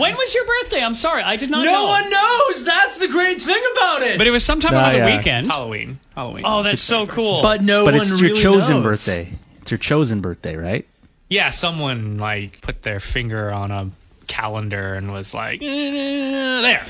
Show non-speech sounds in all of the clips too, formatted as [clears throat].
When was your birthday? I'm sorry, I did not know. No one knows. That's the great thing about it. But it was sometime over the yeah. weekend. Halloween. Halloween. Oh, that's so cool. but no But one it's your really chosen knows. birthday. It's your chosen birthday, right? Yeah, someone like put their finger on a calendar and was like, "Eh, there.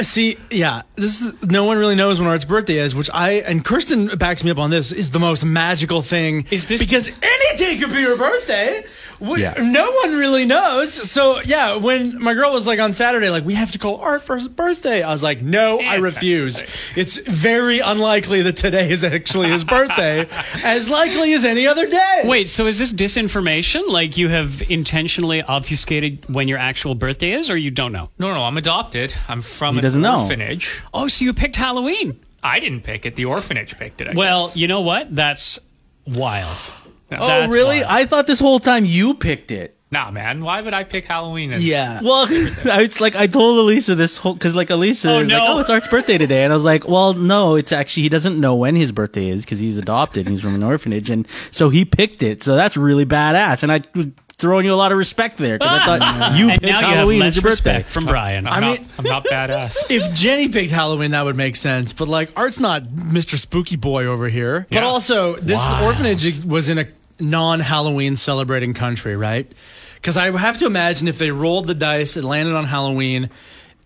See, yeah, this is no one really knows when Art's birthday is, which I and Kirsten backs me up on this is the most magical thing. Is this- because any day could be your birthday? We, Yeah. No one really knows. So yeah, when my girl was like on Saturday, like we have to call Art for his birthday, I was like, no, I refuse. It's very unlikely that today is actually his birthday, [laughs] as likely as any other day. Wait, so is this disinformation? Like you have intentionally obfuscated when your actual birthday is, or you don't know? No, no, I'm adopted. I'm from He an doesn't know. orphanage. Oh, so you picked Halloween. I didn't pick it. The orphanage picked it. I Well, guess. you know what? That's wild. Oh, That's really? wild. I thought this whole time you picked it. nah, man. Why would I pick Halloween? And Yeah. [laughs] Well, [laughs] it's like I told Elisa this whole because like Elisa Oh, is like, no. oh, it's Art's birthday today, and I was like, well, no, it's actually he doesn't know when his birthday is because he's adopted and he's from an orphanage, and so he picked it. So that's really badass, and I was throwing you a lot of respect there because I ah. thought you and picked now you have Halloween less as your birthday. respect from Brian. I'm, I not, mean- I'm not badass. [laughs] If Jenny picked Halloween, that would make sense. But like, Art's not Mr. Spooky Boy over here. But Yeah. also, this Wow. orphanage was in a non-Halloween celebrating country, right? Because I have to imagine if they rolled the dice and landed on Halloween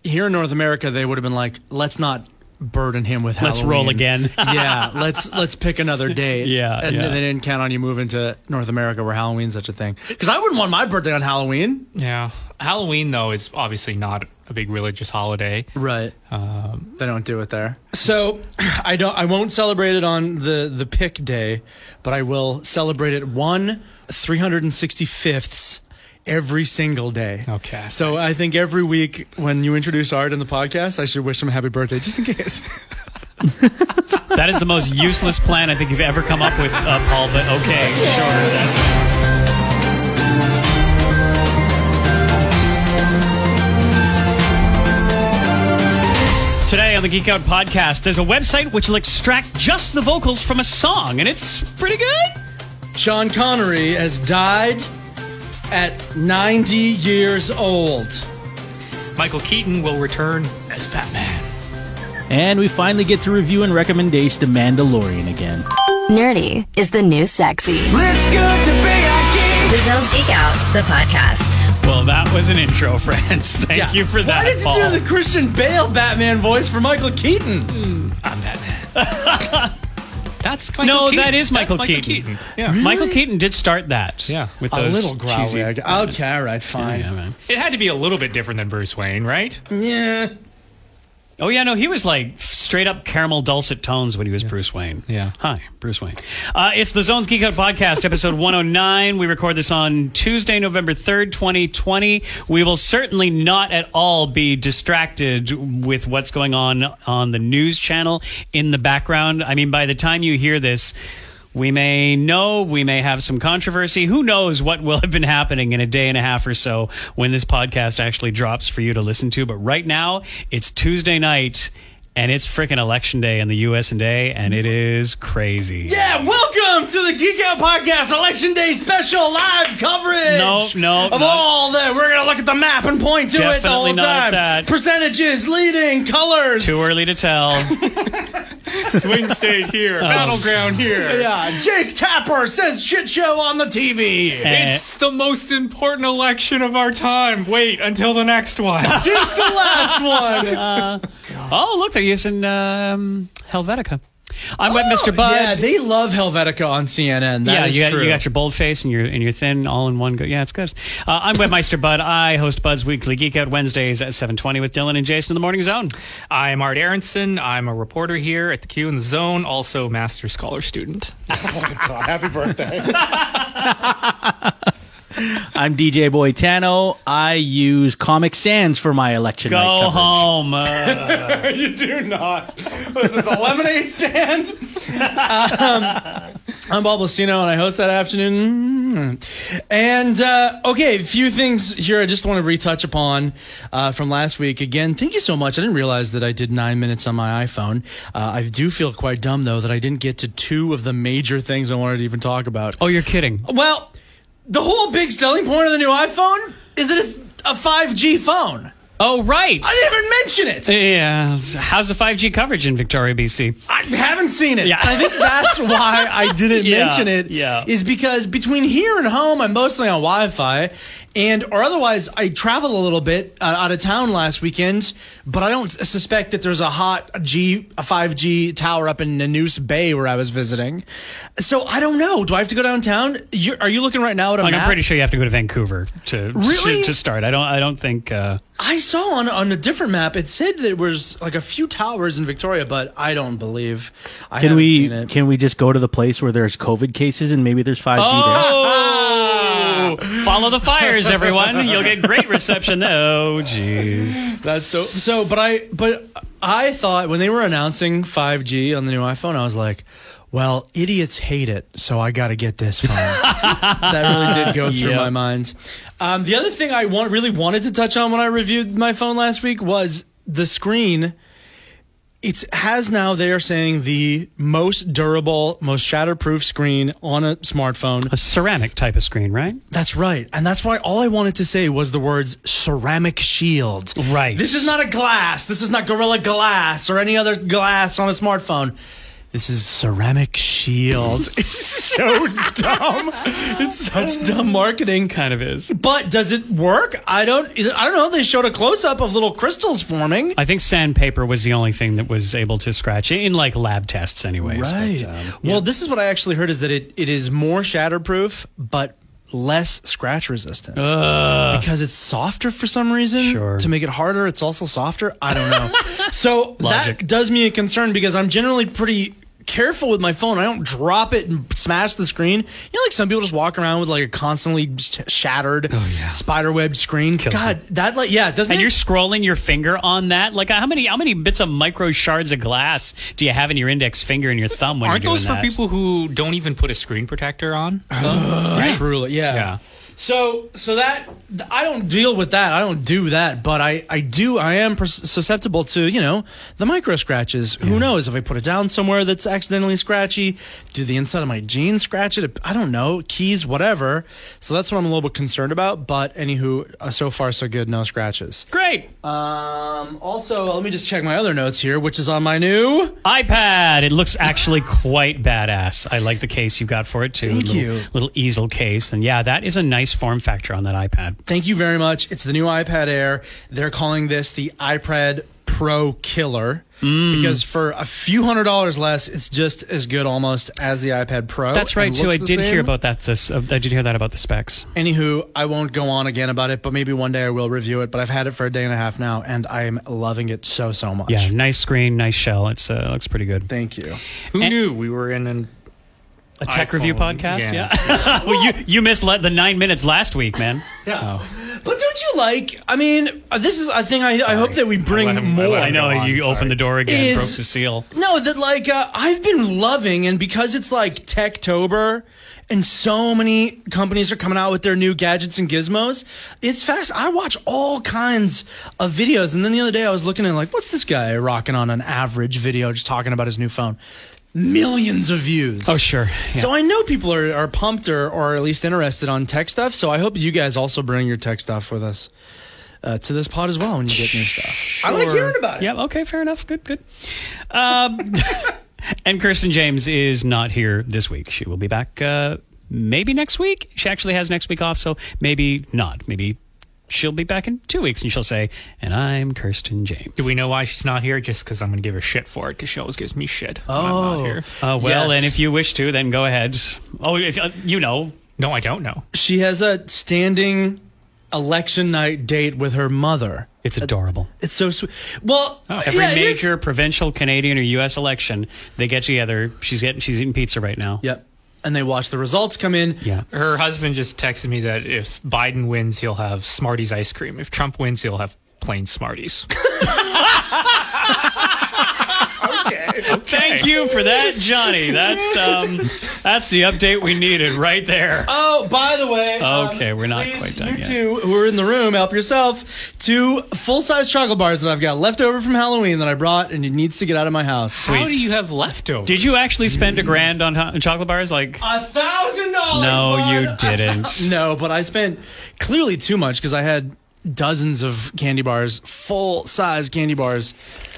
here in North America, they would have been like, "Let's not burden him with Halloween. Let's Halloween. roll again. [laughs] [laughs] yeah, let's let's pick another date. [laughs] Yeah, and yeah. they didn't count on you moving to North America where Halloween's such a thing. Because I wouldn't want my birthday on Halloween. yeah. Halloween, though, is obviously not a big religious holiday. Right. they don't do it there. So [clears throat] I don't. I won't celebrate it on the the pick day, but I will celebrate it one three hundred and sixty fifths every single day. Okay. So I think every week when you introduce Art in the podcast, I should wish him a happy birthday just in case. [laughs] that is the most useless plan I think you've ever come up with, uh, Paul. But okay, [laughs] sure. The Geek Out podcast, there's a website which will extract just the vocals from a song, and it's pretty good. Sean Connery has died at ninety years old. Michael Keaton will return as Batman. And we finally get to review and recommendation The Mandalorian again. Nerdy is the new sexy. It's good to be a geek. The Zones Geek Out, the podcast. Well, that was an intro, [laughs] friends. Thank Yeah. you for that. Why did you Paul. do the Christian Bale Batman voice for Michael Keaton? Hmm. I'm Batman. [laughs] That's Michael No, Keaton. that is That's Michael Keaton. Yeah. Michael Keaton did start that. Yeah. with A little growly. cheesy- I gu- Okay, all right, fine. Yeah, man. It had to be a little bit different than Bruce Wayne, right? Yeah. Oh yeah, no, he was like straight up caramel dulcet tones when he was Bruce Wayne. Yeah. Hi, Bruce Wayne. Uh, it's the Zones Geek Out podcast, episode [laughs] 109. We record this on Tuesday, November 3rd, 2020. We will certainly not at all be distracted with what's going on on the news channel in the background. I mean, by the time you hear this, we may know, we may have some controversy. Who knows what will have been happening in a day and a half or so when this podcast actually drops for you to listen to. But right now, it's Tuesday night and it's freaking election day in the US and A, and it is crazy. Yeah, welcome to the Geek Out Podcast Election Day special live coverage. No, no, Of no. all the, we're gonna look at the map and point to it the whole not time. that. Percentages, leading, colors. Too early to tell. [laughs] Swing state here, oh. battleground here. Yeah, Jake Tapper says shit show on the TV. Eh. It's the most important election of our time. Wait until the next one. Since the last [laughs] one. Uh, oh, look, they're using um, Helvetica. I'm Webmeister Bud. Oh, Yeah, they love Helvetica on CNN. That yeah, is you got, true. you got your bold face and your and your thin all in one go. Yeah, it's good. Uh, I'm Webmeister Bud. I host Bud's Weekly Geek Out Wednesdays at 7:20 with Dylan and Jason in the Morning Zone. I'm Art Aronson. I'm a reporter here at the Q in the Zone, also master scholar student. [laughs] God, Happy birthday. [laughs] [laughs] I'm DJ Boy Tano. I use Comic Sans for my election night Go coverage. home. Uh, [laughs] [laughs] you do not. What is this, a lemonade stand? um, I'm Bob Lucino, and I host that afternoon. And, uh, okay, a few things here I just want to retouch upon uh, from last week. Again, thank you so much. I didn't realize that I did nine minutes on my iPhone. Uh, I do feel quite dumb, though, that I didn't get to two of the major things I wanted to even talk about. oh, you're kidding. Well, the whole big selling point of the new iPhone is that it's a 5G phone. Oh, right. I didn't even mention it. Yeah. How's the 5G coverage in Victoria, BC? I haven't seen it. Yeah. I think that's why I [laughs] didn't Yeah, mention it. yeah. Is because between here and home, I'm mostly on Wi-Fi, and or otherwise, I travel a little bit uh, out of town last weekend. But I don't suspect that there's a hot G, a 5G tower up in Nanoose Bay where I was visiting. So I don't know. Do I have to go downtown? You're, are you looking right now at a Like, map? I'm pretty sure you have to go to Vancouver to Really? to, to start. I don't. I don't think. Uh, I saw on on a different map. It said that there was like a few towers in Victoria, but I don't believe. I Can we seen it. can we just go to the place where there's COVID cases and maybe there's 5G oh, [laughs] follow the fires, everyone. You'll get great reception. Oh, jeez. That's so so. But I but I thought when they were announcing 5G on the new iPhone, I was like, well, idiots hate it, so I got to get this phone. [laughs] that really did go through Yep. my mind. Um, the other thing I want really wanted to touch on when I reviewed my phone last week was the screen. It has now they are saying the most durable, most shatterproof screen on a smartphone. A ceramic type of screen, right? That's right. And that's why all I wanted to say was the words ceramic shield. Right. This is not a glass. This is not Gorilla Glass or any other glass on a smartphone. This is ceramic shield. [laughs] It's so dumb. It's such dumb marketing. Kind of is. But does it work? I don't I don't know. They showed a close up of little crystals forming. I think sandpaper was the only thing that was able to scratch it in like lab tests, anyways. but, Right. um, well, this is what I actually heard is that it, it is more shatterproof, but less scratch resistant. because it's softer for some reason. Sure. To make it harder, it's also softer. I don't know. [laughs] so Logic. that does me a concern because I'm generally pretty careful with my phone. I don't drop it and smash the screen. You know, like some people just walk around with like a constantly sh- shattered oh, spiderweb screen. God, that like yeah, doesn't and it? you're scrolling your finger on that. Like, how many how many bits of micro shards of glass do you have in your index finger and your thumb when Aren't you're doing those for that? people who don't even put a screen protector on? [sighs] Truly, yeah. Yeah. So, so that I don't deal with that. I don't do that, but I, I do. I am pers- susceptible to you know the micro scratches. Who knows if I put it down somewhere that's accidentally scratchy? Do the inside of my jeans scratch it? I don't know. Keys, whatever. So that's what I'm a little bit concerned about. But anywho, uh, so far so good. No scratches. Great Um. Also, let me just check my other notes here, which is on my new. iPad. It looks actually quite badass. I like the case you got for it too. Thank little, you. Little easel case, and yeah, that is a nice form factor on that iPad. Thank you very much. It's the new iPad Air. They're calling this the iPad Pro Killer Mm. because for a few hundred dollars less, it's just as good almost as the iPad Pro. That's right too. I did same. hear about that. This uh, I did hear that about the specs. Anywho, I won't go on again about it, but maybe one day I will review it. But I've had it for a day and a half now, and I am loving it so so much. Yeah, nice screen, nice shell. It's uh, looks pretty good. Thank you. Who And- knew we were in an A tech iPhone, review podcast. yeah. Yeah. [laughs] well, you you missed le- the nine minutes last week, man. Yeah. But don't you like? I mean, uh, this is. I think I. I hope that we bring let him- more. let I know on, you sorry. opened the door again, Is- broke the seal. No, that like uh, I've been loving, and because it's like Techtober, and so many companies are coming out with their new gadgets and gizmos, it's fast. I watch all kinds of videos, and then the other day I was looking at like, what's this guy rocking on an average video, just talking about his new phone? Millions of views. Oh, sure. Yeah. So I know people are, are pumped or, or at least interested on tech stuff. So I hope you guys also bring your tech stuff with us uh, to this pod as well when you get new stuff. I like hearing about it. Yeah. Okay. Fair enough. Good. Good. Um, [laughs] and Kirsten James is not here this week. She will be back uh, maybe next week. She actually has next week off, so maybe not. Maybe she'll be back in two weeks, and she'll say, "And I'm Kirsten James." Do we know why she's not here? Just because I'm going to give her shit for it, because she always gives me shit when I'm Oh. not here. Uh, well, Yes. and if you wish to, then go ahead. Oh, if, uh, you know. No, I don't know. She has a standing election night date with her mother. It's adorable. It's so sweet. Well, Every yeah, major provincial Canadian or U.S. election, they get together. She's getting, she's eating pizza right now. Yep. And they watch the results come in. Yeah. Her husband just texted me that if Biden wins, he'll have Smarties ice cream. If Trump wins, he'll have plain Smarties. [laughs] [laughs] Thank you for that, Johnny. That's um, that's the update we needed right there. Oh, by the way. Okay, we're not please, quite done You yet. two who are in the room, help yourself to full size chocolate bars that I've got left over from Halloween that I brought and it needs to get out of my house. Sweet. How do you have leftovers? Did you actually spend a grand on, on chocolate bars? Like, A thousand dollars. no, bud. you didn't. [laughs] No, but I spent clearly too much because I had dozens of candy bars, full size candy bars,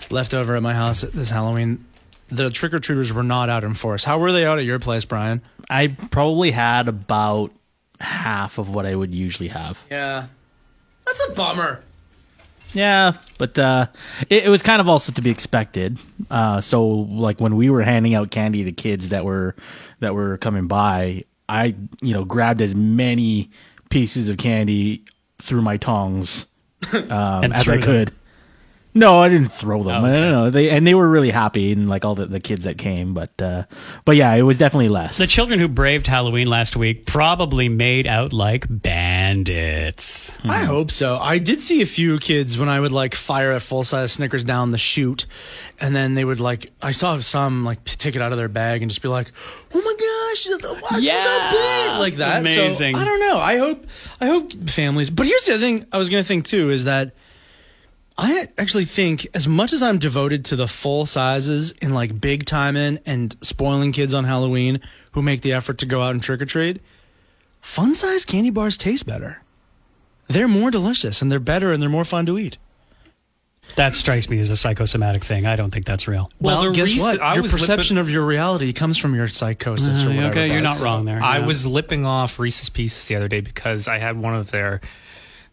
left over at my house this Halloween. The trick or treaters were not out in force. How were they out at your place, Brian? I probably had about half of what I would usually have. Yeah, that's a bummer. Yeah, but uh, it, it was kind of also to be expected. Uh, so, like when we were handing out candy to kids that were that were coming by, I you know grabbed as many pieces of candy through my tongs [laughs] um, as threw I them. Could. No, I didn't throw them. Oh, I okay. don't know. They and they were really happy and like all the, the kids that came, but uh, but yeah, it was definitely less. The children who braved Halloween last week probably made out like bandits. I hope so. I did see a few kids when I would like fire a full size Snickers down the chute, and then they would like. I saw some like take it out of their bag and just be like, "Oh my gosh, look how Yeah. big!" like that. So, Amazing. I don't know. I hope. I hope families. But here's the other thing I was gonna think too is that. I actually think, as much as I'm devoted to the full sizes and like big time in and spoiling kids on Halloween who make the effort to go out and trick or treat, fun size candy bars taste better. They're more delicious and they're better and they're more fun to eat. That strikes me as a psychosomatic thing. I don't think that's real. Well, Well, guess what? I your was perception of your reality comes from your psychosis or uh, whatever. okay, you're not wrong there. I Yeah. was lipping off Reese's Pieces the other day because I had one of their,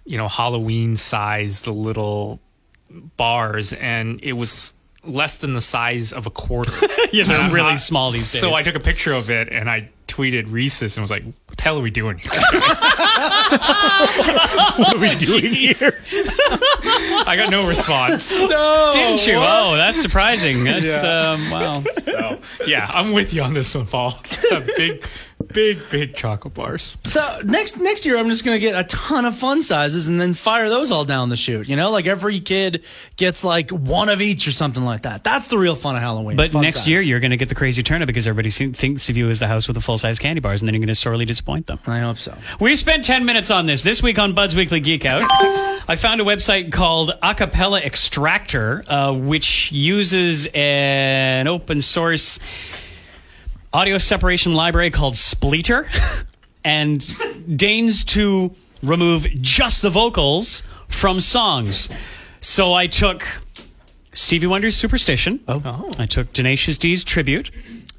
you know, Halloween sized little bars, and it was less than the size of a quarter. [laughs] Yeah, they're Uh, really uh, small these days. So I took a picture of it and I tweeted Reese's and was like, "What the hell are we doing here? [laughs] [laughs] what are we doing here? I got no response. No, didn't you? Oh, that's surprising. That's um, wow. So yeah, I'm with you on this one, Paul. It's a big, big, big chocolate bars. So next next year, I'm just gonna get a ton of fun sizes and then fire those all down the chute. You know, like every kid gets like one of each or something like that. That's the real fun of Halloween. But fun next size. year, you're going to get the crazy turnip because everybody se- thinks of you as the house with the full size candy bars, and then you're going to sorely disappoint them. I hope so. We spent 10 minutes on this. This week on Bud's Weekly Geek Out, I found a website called Acapella Extractor, uh, which uses an open source audio separation library called Spleeter and deigns to remove just the vocals from songs. So I took Stevie Wonder's Superstition. Oh. oh. I took Tenacious D's Tribute.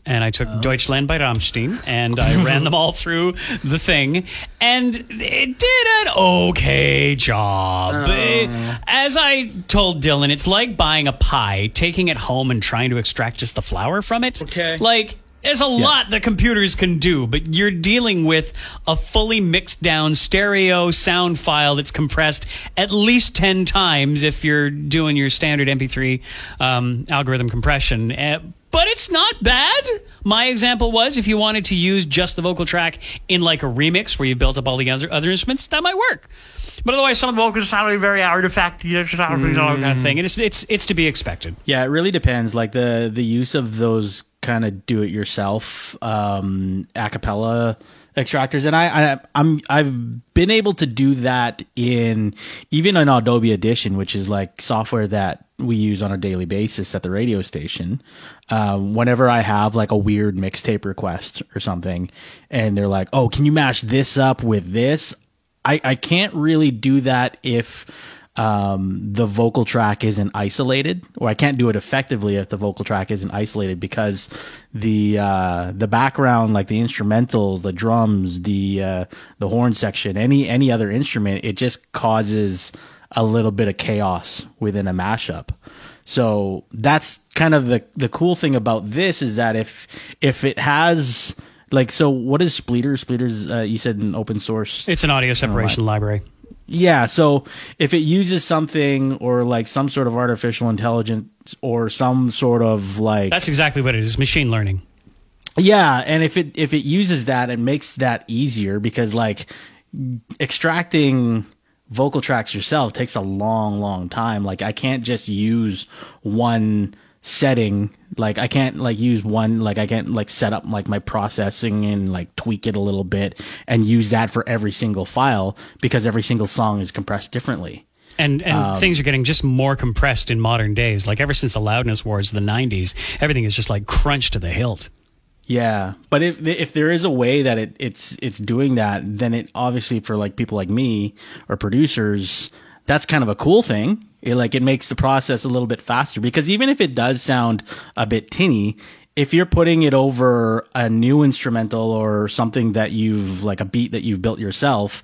And I took Deutschland by Rammstein and I ran them all through the thing and it did an okay job. It- as I told Dylan, it's like buying a pie, taking it home and trying to extract just the flour from it. Okay. Like, there's a lot that computers can do, but you're dealing with a fully mixed down stereo sound file that's compressed at least 10 times if you're doing your standard MP3 um, algorithm compression. Uh, but it's not bad. My example was if you wanted to use just the vocal track in like a remix where you built up all the other, other instruments, that might work. But otherwise, some of the vocals sound very artifact, you know, mm. kind of thing, and it's it's it's to be expected. Yeah, it really depends. Like the the use of those kind of do it yourself um a cappella extractors and I, I I'm I've been able to do that in even in Adobe Audition, which is like software that we use on a daily basis at the radio station. Um, whenever I have like a weird mixtape request or something, and they're like, "Oh, can you match this up with this?" I I can't really do that if um, the vocal track isn't isolated, or I can't do it effectively if the vocal track isn't isolated because the uh, the background, like the instrumentals, the drums, the uh, the horn section, any any other instrument, it just causes a little bit of chaos within a mashup. So that's kind of the the cool thing about this is that if if it has like so what is Spleeter? Spleeter's uh, you said an open source It's an audio separation library. yeah, so if it uses something or like some sort of artificial intelligence or some sort of like That's exactly what it is machine learning. yeah, and if it if it uses that, it makes that easier because like extracting vocal tracks yourself takes a long, long time. Like I can't just use one setting. Like I can't like use one like I can't like set up like my processing and like tweak it a little bit and use that for every single file because every single song is compressed differently. And and Um, things are getting just more compressed in modern days. Like ever since the loudness wars of the '90s, everything is just like crunched to the hilt. Yeah, but if if there is a way that it, it's it's doing that, then it obviously for like people like me or producers, that's kind of a cool thing. It, like it makes the process a little bit faster. Because even if it does sound a bit tinny, if you're putting it over a new instrumental or something that you've like a beat that you've built yourself,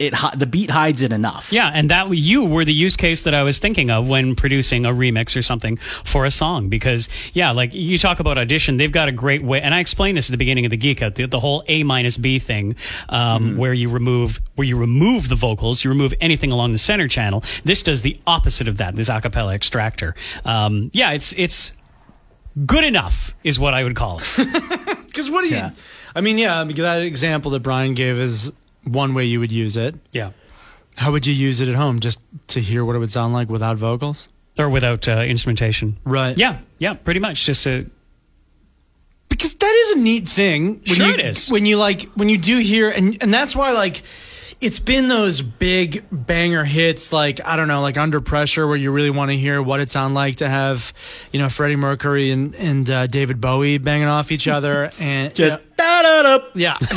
it the beat hides it enough. Yeah, and that you were the use case that I was thinking of when producing a remix or something for a song. Because yeah, like you talk about audition, they've got a great way, and I explained this at the beginning of the Geek Out, the, the whole A minus B thing, um, where you remove where you remove the vocals, you remove anything along the center channel. This does the opposite of that. This acapella extractor. Um, yeah, it's it's good enough is what I would call it. [laughs] Because what do you? Yeah. I mean, yeah, that example that Brian gave is one way you would use it. yeah. How would you use it at home? Just to hear what it would sound like without vocals? Or without uh, instrumentation. Right. Yeah, yeah, pretty much. Just to. because that is a neat thing. When Sure you, it is. When you like when you do hear and and that's why like it's been those big banger hits like I don't know like Under Pressure where you really want to hear what it sound like to have you know Freddie Mercury and and uh, David Bowie banging off each other and Just yeah. da-da-da. Yeah. [laughs]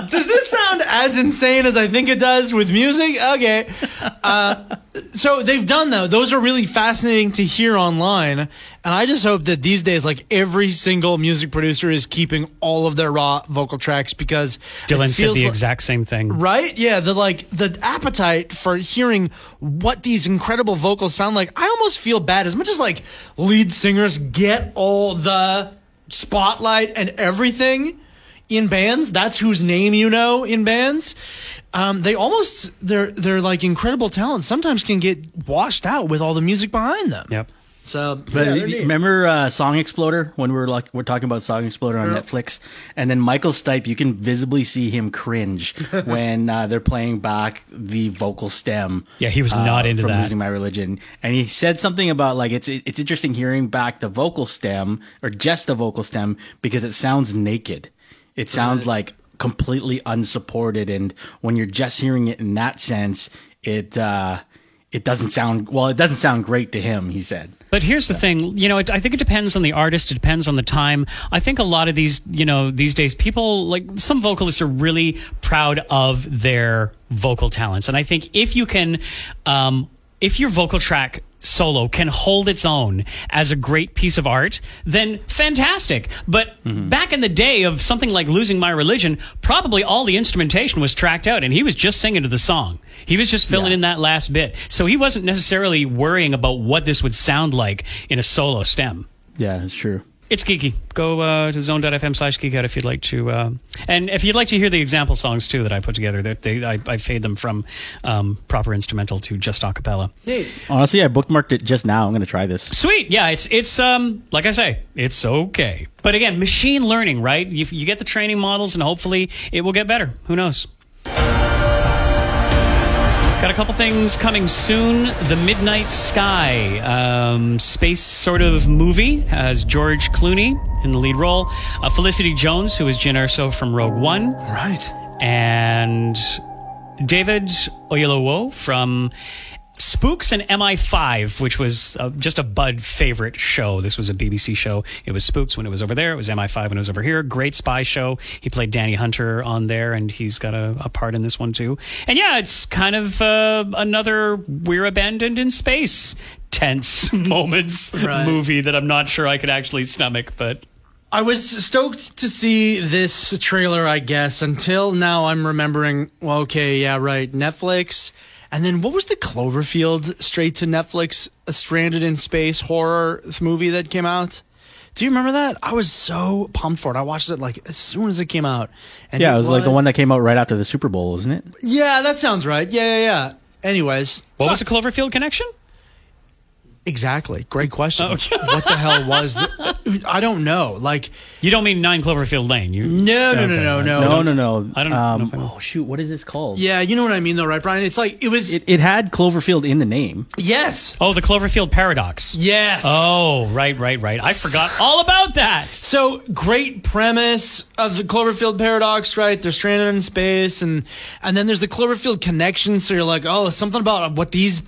[laughs] does this sound as insane as I think it does with music? Okay. Uh, so they've done though. Those are really fascinating to hear online. And I just hope that these days, like every single music producer is keeping all of their raw vocal tracks because Dylan said the like- exact same thing. Right? Yeah, the like the appetite for hearing what these incredible vocals sound like. I almost feel bad as much as like lead singers get all the spotlight and everything in bands. That's whose name you know in bands. Um, they almost they're they're like incredible talent. Sometimes can get washed out with all the music behind them. Yep. So, But yeah, they're you- neat. remember uh, Song Exploder when we were like we're talking about Song Exploder on Yeah. Netflix, and then Michael Stipe, you can visibly see him cringe [laughs] when uh, they're playing back the vocal stem. Yeah, he was not uh, into from that. Losing My Religion, and he said something about like it's it's interesting hearing back the vocal stem or just the vocal stem because it sounds naked. It sounds like completely unsupported, and when you're just hearing it in that sense, it uh, it doesn't sound well. It doesn't sound great to him. He said. But here's the thing, you know, it, I think it depends on the artist. It depends on the time. I think a lot of these, you know, these days, people like some vocalists are really proud of their vocal talents, and I think if you can, um, if your vocal track solo can hold its own as a great piece of art, then fantastic. But mm-hmm. back in the day of something like Losing My Religion, probably all the instrumentation was tracked out and he was just singing to the song. He was just filling Yeah. in that last bit. So he wasn't necessarily worrying about what this would sound like in a solo stem. Yeah, it's true. It's geeky. Go uh, to zone.fm slash geek out if you'd like to. Uh, and if you'd like to hear the example songs too that I put together, that they, I, I fade them from um, proper instrumental to just a cappella. Honestly, I bookmarked it just now. I'm going to try this. Sweet. Yeah, it's it's um like I say, it's okay. But again, machine learning, right? You, you get the training models, and hopefully it will get better. Who knows? Got a couple things coming soon. The Midnight Sky, um, space sort of movie, has George Clooney in the lead role, uh, Felicity Jones, who is Jyn Erso from Rogue One, right. and David Oyelowo from Spooks and MI5, which was uh, just a Bud favorite show. This was a BBC show. It was Spooks when it was over there. It was MI5 when it was over here. Great spy show. He played Danny Hunter on there, and he's got a, a part in this one too. And yeah, it's kind of uh, another we're abandoned in space tense [laughs] moments Right. movie that I'm not sure I could actually stomach, but. I was stoked to see this trailer, I guess, until now I'm remembering, well, okay, yeah, right, Netflix. And then what was the Cloverfield straight to Netflix, a stranded in space horror movie that came out? Do you remember that? I was so pumped for it. I watched it like as soon as it came out. And Yeah, it was like the one that came out right after the Super Bowl, wasn't it? Yeah, that sounds right. Yeah, yeah, yeah. Anyways, What was the Cloverfield connection? Exactly? Great question. Oh, okay. what the hell was? The, I don't know. Like, You don't mean 9 Cloverfield Lane. You no, no, no, Okay, no, right. no, No, no, no. I don't Um, if know. oh shoot, what is this called? Yeah, you know what I mean, though, right, Brian? It's like it was. It, it had Cloverfield in the name. yes, Oh, the Cloverfield paradox. yes. Oh, right, right, right. I forgot all about that. So great premise of the Cloverfield paradox, right? They're stranded in space, and and then there's the Cloverfield connection. So you're like, oh, something about what these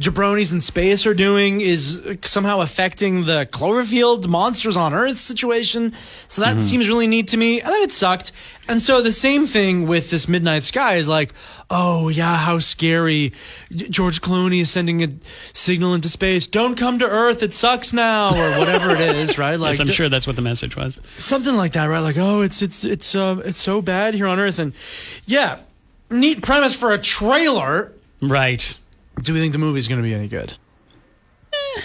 jabronis in space are doing is somehow affecting the Cloverfield monster monsters on Earth situation. So that seems really neat to me. And then it sucked. And so the same thing with this Midnight Sky is like, oh yeah, how scary. George Clooney is sending a signal into space. Don't come to Earth. It sucks now, or whatever it is, [laughs] right? Like Yes, I'm sure that's what the message was. something like that, right? Like, oh, it's it's it's uh, it's so bad here on Earth, and yeah, neat premise for a trailer. Right. Do we think the movie's going to be any good?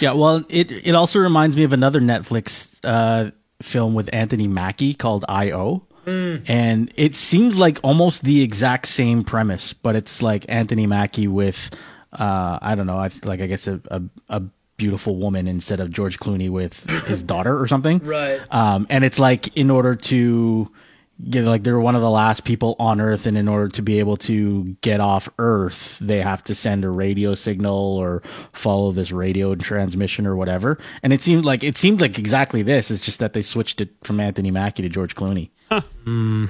Yeah, well, it it also reminds me of another Netflix uh, film with Anthony Mackie called I.O. And it seems like almost the exact same premise, but it's like Anthony Mackie with, uh, I don't know, I, like I guess a, a, a beautiful woman instead of George Clooney with his [coughs] daughter or something. Right. Um, and it's like in order to get like they're one of the last people on Earth, and in order to be able to get off Earth, they have to send a radio signal or follow this radio transmission or whatever. And it seemed like it seemed like exactly this. It's just that they switched it from Anthony Mackie to George Clooney. Hmm.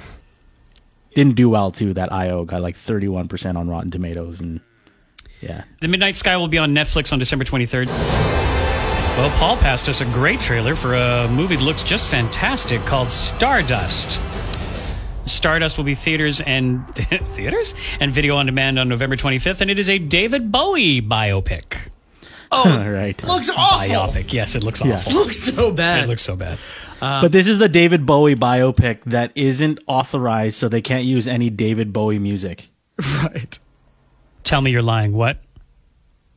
Didn't do well too. That IO got like thirty one percent on Rotten Tomatoes, and yeah. The Midnight Sky will be on Netflix on December 23rd. Well, Paul passed us a great trailer for a movie that looks just fantastic called Stardust. Stardust will be theaters and [laughs] theaters and video on demand on November 25th, and it is a David Bowie biopic. Oh, [laughs] All right. Looks awful. Biopic, yes, it looks Yeah. awful. [laughs] Looks so bad. It looks so bad. Uh, uh, but this is the David Bowie biopic that isn't authorized, so they can't use any David Bowie music. right. Tell me you're lying. What?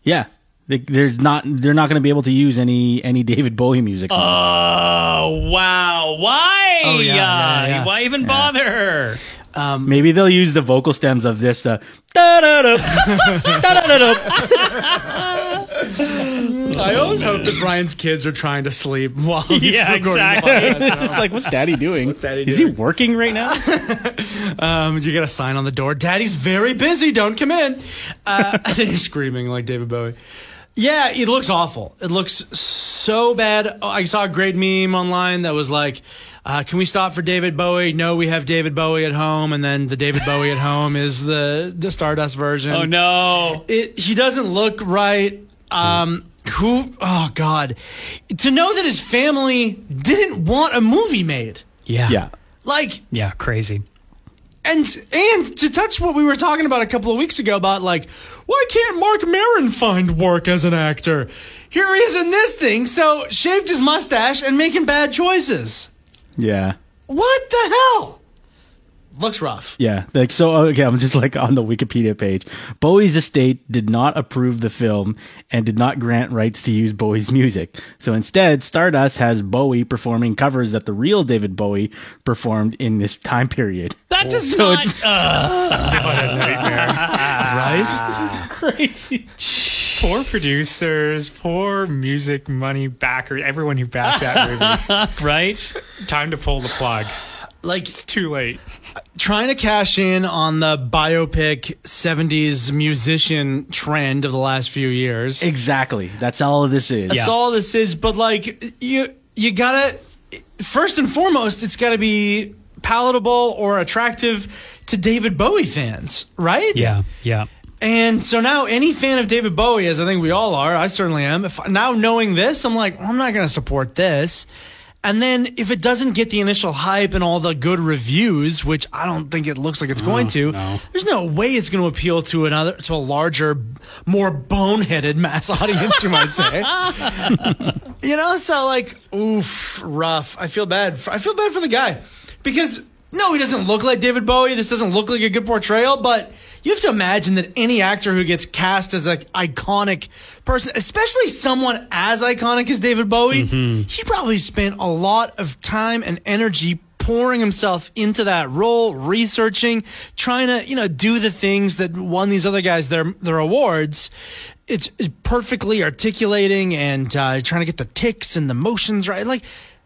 Yeah, they, there's not. They're not going to be able to use any any David Bowie music. Oh wow! Why? Oh, yeah, yeah, yeah. Why even bother? Maybe they'll use the vocal stems of this. Da-da-da-da. [laughs] I always hope that Brian's kids are trying to sleep while he's Yeah, recording exactly. the podcast. It's like, what's Daddy doing? What's Daddy Is doing? he working right now? [laughs] Um, you get a sign on the door. Daddy's very busy. Don't come in. Uh, [laughs] and then you're screaming like David Bowie. Yeah, it looks awful. It looks so bad. Oh, I saw a great meme online that was like, uh, "Can we stop for David Bowie?" No, we have David Bowie at home, and then the David Bowie at home is the the Stardust version. Oh no! it he doesn't look right. Um, who? Oh God! To know that his family didn't want a movie made, Yeah, yeah. like yeah. Crazy. And and to touch what we were talking about a couple of weeks ago about like why can't Marc Maron find work as an actor? Here he is in this thing, so shaved his mustache and making bad choices. Yeah. What the hell? Looks rough. Yeah, like so. Uh, okay, I'm just like on the Wikipedia page. Bowie's estate did not approve the film and did not grant rights to use Bowie's music. So instead, Stardust has Bowie performing covers that the real David Bowie performed in this time period. That just So it's uh, not. nightmare. [laughs] Right? [laughs] Crazy. Poor producers, poor music money backer, everyone who backed that movie. [laughs] right? Time to pull the plug. Like it's Too late. trying to cash in on the biopic 70s musician trend of the last few years. Exactly. That's all this is. That's all this is. But like you, you gotta first and foremost, it's gotta be palatable or attractive to David Bowie fans, right? Yeah, yeah. And so now, any fan of David Bowie, as I think we all are, I certainly am. If now knowing this, I'm like, well, I'm not going to support this. And then if it doesn't get the initial hype and all the good reviews, which I don't think it looks like it's going mm, to, no. there's no way it's going to appeal to another, to a larger, more boneheaded mass [laughs] audience, you might say. [laughs] you know, so like, oof, rough. I feel bad. I feel bad for the guy because no, he doesn't look like David Bowie. This doesn't look like a good portrayal, but you have to imagine that any actor who gets cast as an iconic person, especially someone as iconic as David Bowie, he probably spent a lot of time and energy pouring himself into that role, researching, trying to, you know, do the things that won these other guys their their awards. It's, it's perfectly articulating and uh, trying to get the ticks and the motions right. Like,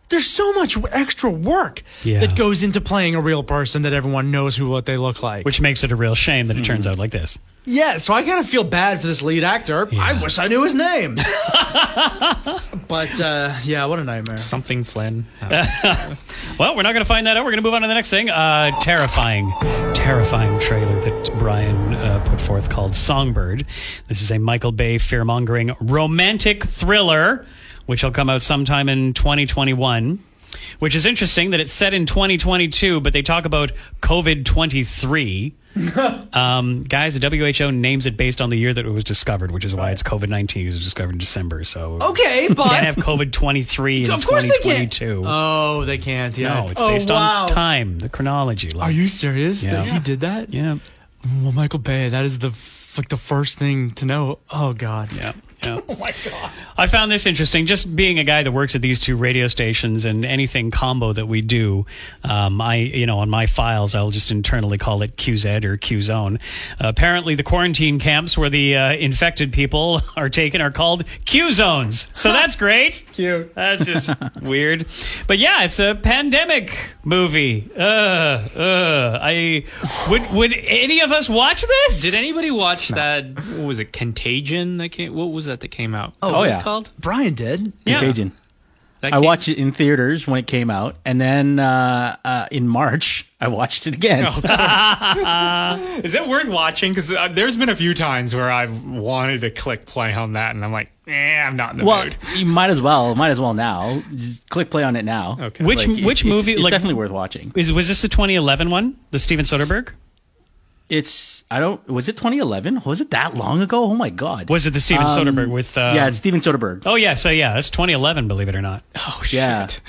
there's so much extra work Yeah. that goes into playing a real person that everyone knows who what they look like. Which makes it a real shame that it turns out like this. yeah, so I kind of feel bad for this lead actor. I wish I knew his name. [laughs] but uh, yeah, what a nightmare. Something Flynn. [laughs] Well, we're not going to find that out. We're going to move on to the next thing. Uh, terrifying, terrifying trailer that Brian uh, put forth called Songbird. This is a Michael Bay fear mongering romantic thriller which will come out sometime in 2021. Which is interesting that it's set in 2022, but they talk about COVID 23. [laughs] um, guys, the WHO names it based on the year that it was discovered, which is why it's COVID 19. It was discovered in December, so Okay, but can't have COVID 23 in Of course they can't. 2022. oh, they can't. Yeah. no, it's oh, based wow. on time, the chronology. Like, Are you serious Yeah. that he did that? Yeah, Well, Michael Bay, that is the f- like the first thing to know. Oh God. yeah. Yeah. [laughs] Oh my god! I found this interesting. Just being a guy that works at these two radio stations and anything combo that we do, um, I you know on my files I'll just internally call it QZ or Q Zone. Uh, apparently, the quarantine camps where the uh, infected people [laughs] are taken are called Q zones. So that's [laughs] great. Cute. That's just weird. But yeah, it's a pandemic movie. Uh, uh, I would would any of us watch this? Did anybody watch that? What was it? Contagion? That came. What was that that came out? Oh, what was yeah. called? Brian did. Yeah. Contagion. That I watched it in theaters when it came out, and then uh, uh, in March [laughs] I watched it again. [laughs] [laughs] Is it worth watching? Because uh, there's been a few times where I've wanted to click play on that, and I'm like, eh, I'm not in the well, mood. you might as well, might as well now. Just click play on it now. Okay. Which Like, which it's- movie? It's like definitely worth watching. Is was this the 2011 one? The Steven Soderbergh? It's I don't was it 2011? Was it that long ago? Oh my god. Was it the Steven Um, Soderbergh with? Uh, yeah, it's Steven Soderbergh. Oh yeah, so yeah, that's 2011. Believe it or not. Oh [laughs] yeah. shit!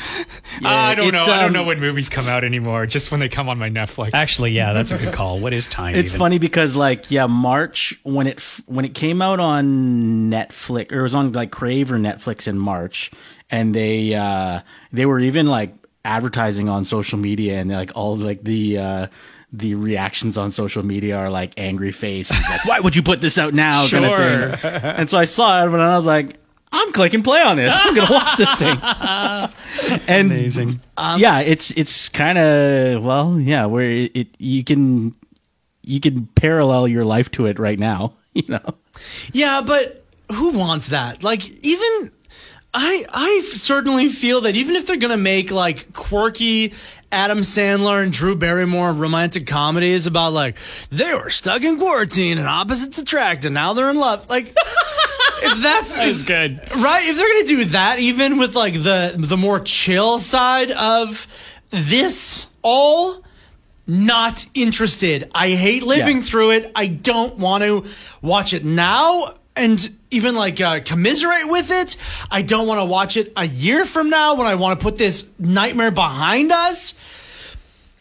Yeah, I don't know. it's, I don't um, know when movies come out anymore. Just when they come on my Netflix. Actually, yeah, that's a good call. What is time? It's even? funny because like yeah, March when it when it came out on Netflix or it was on like Crave or Netflix in March, and they uh they were even like advertising on social media and like all like the uh the reactions on social media are like angry face like why would you put this out now kind of thing. And so I saw it and I was like I'm clicking play on this. I'm gonna watch this thing. [laughs] and Amazing. Um, yeah, it's it's kind of well, yeah, where it, it you can you can parallel your life to it right now, [laughs] you know. Yeah, but who wants that? Like even I I certainly feel that even if they're gonna make like quirky Adam Sandler and Drew Barrymore romantic comedies about like they were stuck in quarantine and opposites attract and now they're in love, like [laughs] if that's That's good. right? If they're gonna do that even with like the the more chill side of this all not interested. I hate living Yeah. through it. I don't want to watch it now. And even like uh, commiserate with it i don't want to watch it a year from now when i want to put this nightmare behind us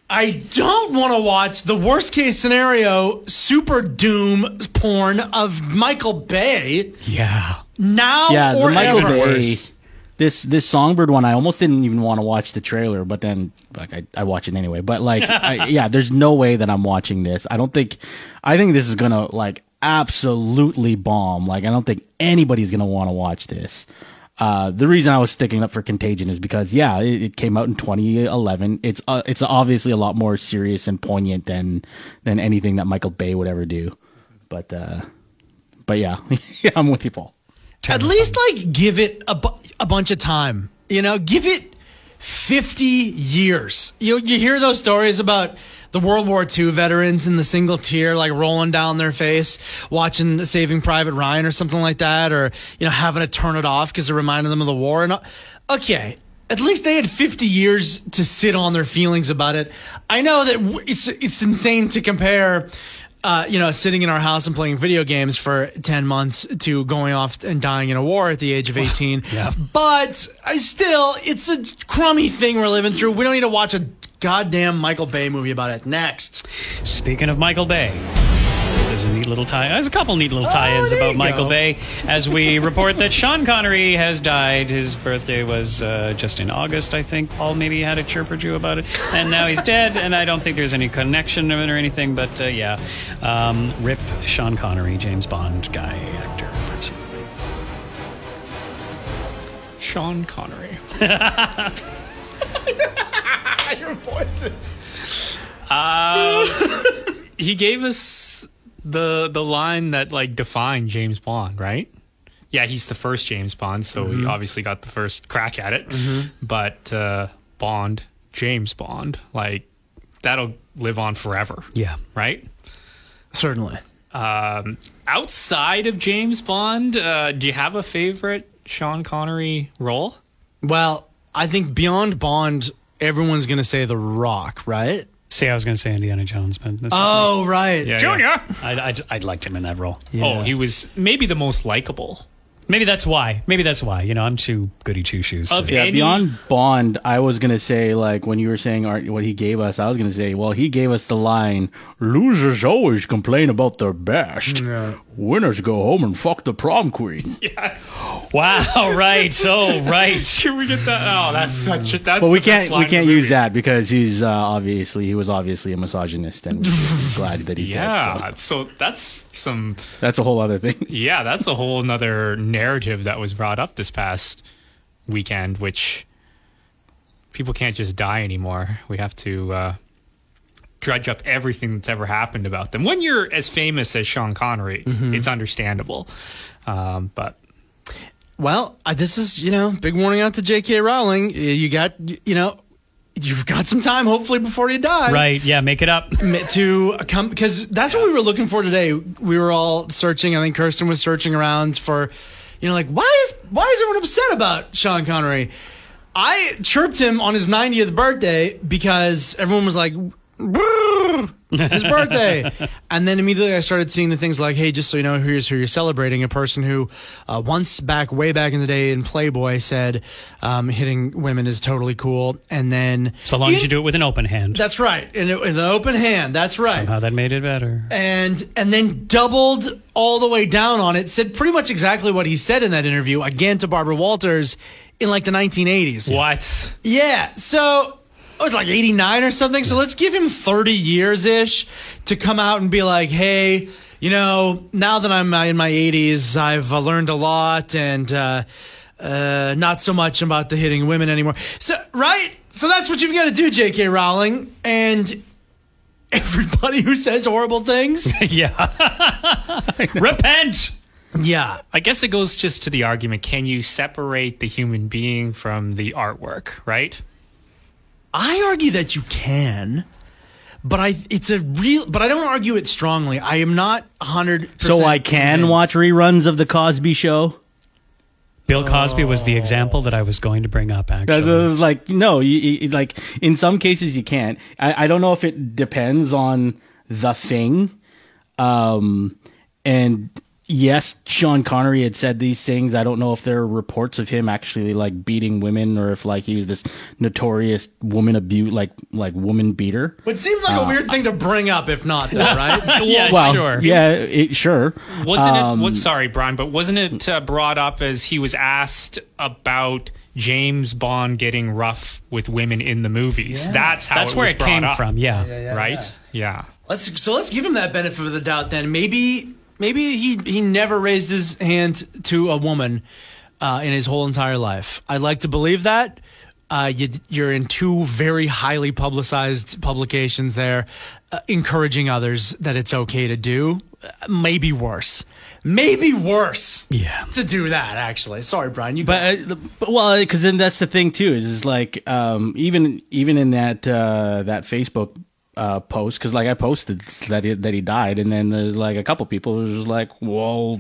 I don't want to watch the worst case scenario super doom porn of Michael Bay Yeah. now yeah, the or Michael ever. Bay this this Songbird one I almost didn't even want to watch the trailer, but then like I, I watch it anyway. But like I, [laughs] yeah, there's no way that I'm watching this. I don't think I think this is going to like absolutely bomb. Like I don't think anybody's going to want to watch this. Uh, the reason I was sticking up for Contagion is because yeah, it, it came out in 2011. It's uh, it's obviously a lot more serious and poignant than than anything that Michael Bay would ever do. But uh, but yeah, [laughs] I'm with you, Paul. At least like give it a, bu- a bunch of time. You know, give it 50 years. You you hear those stories about the World War II veterans in the single tear like rolling down their face watching Saving Private Ryan or something like that or you know having to turn it off cuz it reminded them of the war and okay, at least they had 50 years to sit on their feelings about it. I know that it's it's insane to compare uh, you know, sitting in our house and playing video games for 10 months to going off and dying in a war at the age of 18. [laughs] Yeah. But I still, it's a crummy thing we're living through. We don't need to watch a goddamn Michael Bay movie about it. Next. Speaking of Michael Bay, neat little tie. There's a couple neat little tie-ins Oh, about Michael go. Bay as we report that Sean Connery has died. His birthday was uh, just in August, I think. Paul maybe had a chirp or two about it, and now he's dead. And I don't think there's any connection of it or anything. But uh, yeah, um, rip Sean Connery, James Bond guy, actor, person. Sean Connery. [laughs] [laughs] Your voices. he gave us the the line that like defined James Bond, right? Yeah, he's the first James Bond, so he obviously got the first crack at it. But uh, Bond, James Bond, like that'll live on forever. Yeah. Right. Certainly. Um, outside of James Bond, uh, do you have a favorite Sean Connery role? Well, I think beyond Bond, everyone's gonna say The Rock, right? See, I was going to say Indiana Jones, but that's Oh, right. Yeah, Junior. I, I, I liked him in that role. Oh, he was maybe the most likable. Maybe that's why. Maybe that's why. You know, I'm too goody two shoes. Of Yeah, any- beyond Bond, I was gonna say like when you were saying art, what he gave us, I was gonna say, well, he gave us the line, "Losers always complain about their best. Winners go home and fuck the prom queen." [laughs] Wow, [laughs] right. So, right. [laughs] Should we get that? Oh, that's such a. That's But we can't we can't use that because he's uh, obviously he was obviously a misogynist, and we're glad that he's dead. Yeah, So so that's some. that's a whole other thing. Yeah, that's a whole nother narrative that was brought up this past weekend, which people can't just die anymore. We have to uh, dredge up everything that's ever happened about them. When you're as famous as Sean Connery, it's understandable. Um, but Well, uh, this is, you know, big warning out to J.K. Rowling. Uh, You got, you know, you've got some time, hopefully, before you die. Right. Yeah, make it up. To come, because that's what we were looking for today. We were all searching. I think Kirsten was searching around for, you know, like, why is, why is everyone upset about Sean Connery? I chirped him on his 90th birthday because everyone was like, "Brrr, [laughs] his birthday. and then immediately I started seeing the things like, hey, just so you know, here's who you're celebrating. A person who uh, once back, way back in the day in Playboy said um, hitting women is totally cool. And then. So long as you do it with an open hand. That's right. In, in an open hand. That's right Somehow that made it better. and and then doubled all the way down on it. Said pretty much exactly what he said in that interview again to Barbara Walters in like the 1980s. what? Yeah, so it was like 89 or something. So let's give him 30 years ish to come out and be like, hey. You know, now that I'm uh, in my 80s, I've uh, learned a lot and uh, uh, not so much about the hitting women anymore. So, right? So that's what you've got to do, J.K. Rowling. And everybody who says horrible things, [laughs] yeah. [laughs] Repent. yeah, I guess it goes just to the argument can you separate the human being from the artwork, right? I argue that you can, but I it's a real. But I don't argue it strongly. I am not hundred. So I can watch reruns of the Cosby Show. Bill Cosby was the example that I was going to bring up, Because actually. it was like, no, you, you, like in some cases you can't. I, I don't know if it depends on the thing. Um, and yes, Sean Connery had said these things. I don't know if there are reports of him actually like beating women or if like he was this notorious woman abuse, like like woman beater. It seems like a weird thing to bring up, if not, though, right? [laughs] yeah, Well, sure. yeah, it, sure. Wasn't Um, it? What? Sorry, Brian, but wasn't it uh, brought up as he was asked about James Bond getting rough with women in the movies? That's how. That's it where was it came up, from. Yeah. right? Yeah. Let's so let's give him that benefit of the doubt. Then maybe maybe he he never raised his hand to a woman uh, in his whole entire life. I'd like to believe that. Uh, you, you're in two very highly publicized publications there, uh, encouraging others that it's okay to do. Uh, maybe worse. Maybe worse. Yeah. To do that, actually. Sorry, Brian. You But, uh, but well, because then that's the thing too. Is, is like um, even even in that uh, that Facebook uh, post, because like I posted that he, that he died, and then there's like a couple people who was like, well,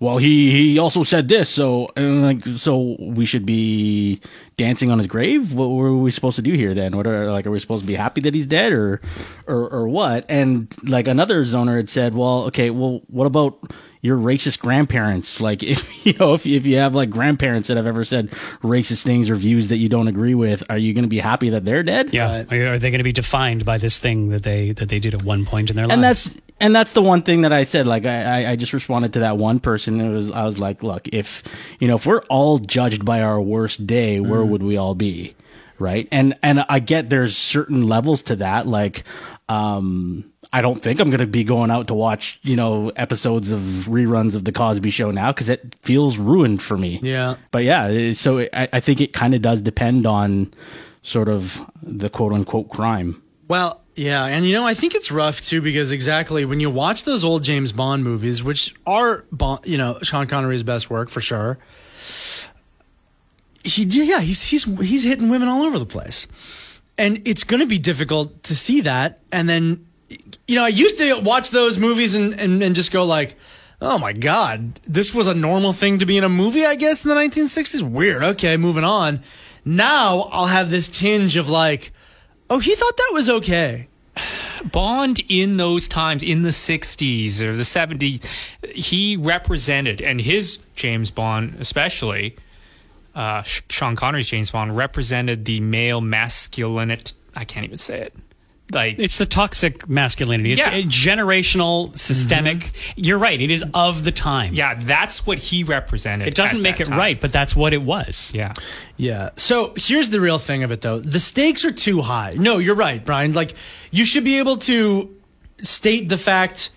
well he he also said this, so and like so we should be dancing on his grave. What were we supposed to do here then? What are like are we supposed to be happy that he's dead or or or what? And like another zoner had said, well, okay, well, what about your racist grandparents. Like [laughs] if you know if if you have like grandparents that have ever said racist things or views that you don't agree with, are you going to be happy that they're dead? Yeah. Are, are they going to be defined by this thing that they that they did at one point in their life? And lives? that's and that's the one thing that I said. Like I, I- I just responded to that one person. It was I was like, look, if you know if we're all judged by our worst day, where would we all be? Right. And and I get there's certain levels to that. Like um I don't think I'm going to be going out to watch, you know, episodes of reruns of the Cosby Show now because it feels ruined for me. Yeah. But yeah, it- so I, I think it kind of does depend on sort of the quote unquote crime. Well, yeah, and you know, I think it's rough too because exactly when you watch those old James Bond movies, which are Bond, you know Sean Connery's best work for sure. He, yeah, he's he's he's hitting women all over the place, and it's going to be difficult to see that. And then, you know, I used to watch those movies and and, and just go like, oh my god, this was a normal thing to be in a movie, I guess, in the 1960s. Weird. Okay, moving on. Now I'll have this tinge of like, oh, he thought that was okay. [sighs] Bond in those times, in the 60s or the 70s, he represented, and his James Bond especially, uh, Sean Connery's James Bond, represented the male masculinity. I can't even say it. Like, It's the toxic masculinity. It's Yeah. generational, systemic. Mm-hmm. You're right. It is of the time. yeah, that's what he represented. It doesn't make it time. right, but that's what it was. Yeah. Yeah. So here's the real thing of it, though. The stakes are too high. No, you're right, Brian. Like, you should be able to state the fact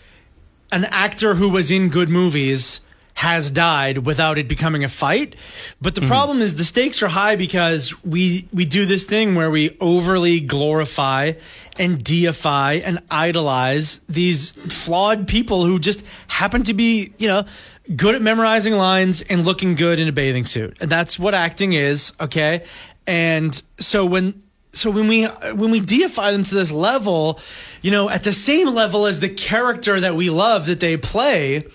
an actor who was in good movies has died without it becoming a fight. But the mm-hmm. problem is the stakes are high because we we do this thing where we overly glorify and deify and idolize these flawed people who just happen to be, you know, good at memorizing lines and looking good in a bathing suit. And that's what acting is, okay? And so when so when we when we deify them to this level, you know, at the same level as the character that we love that they play,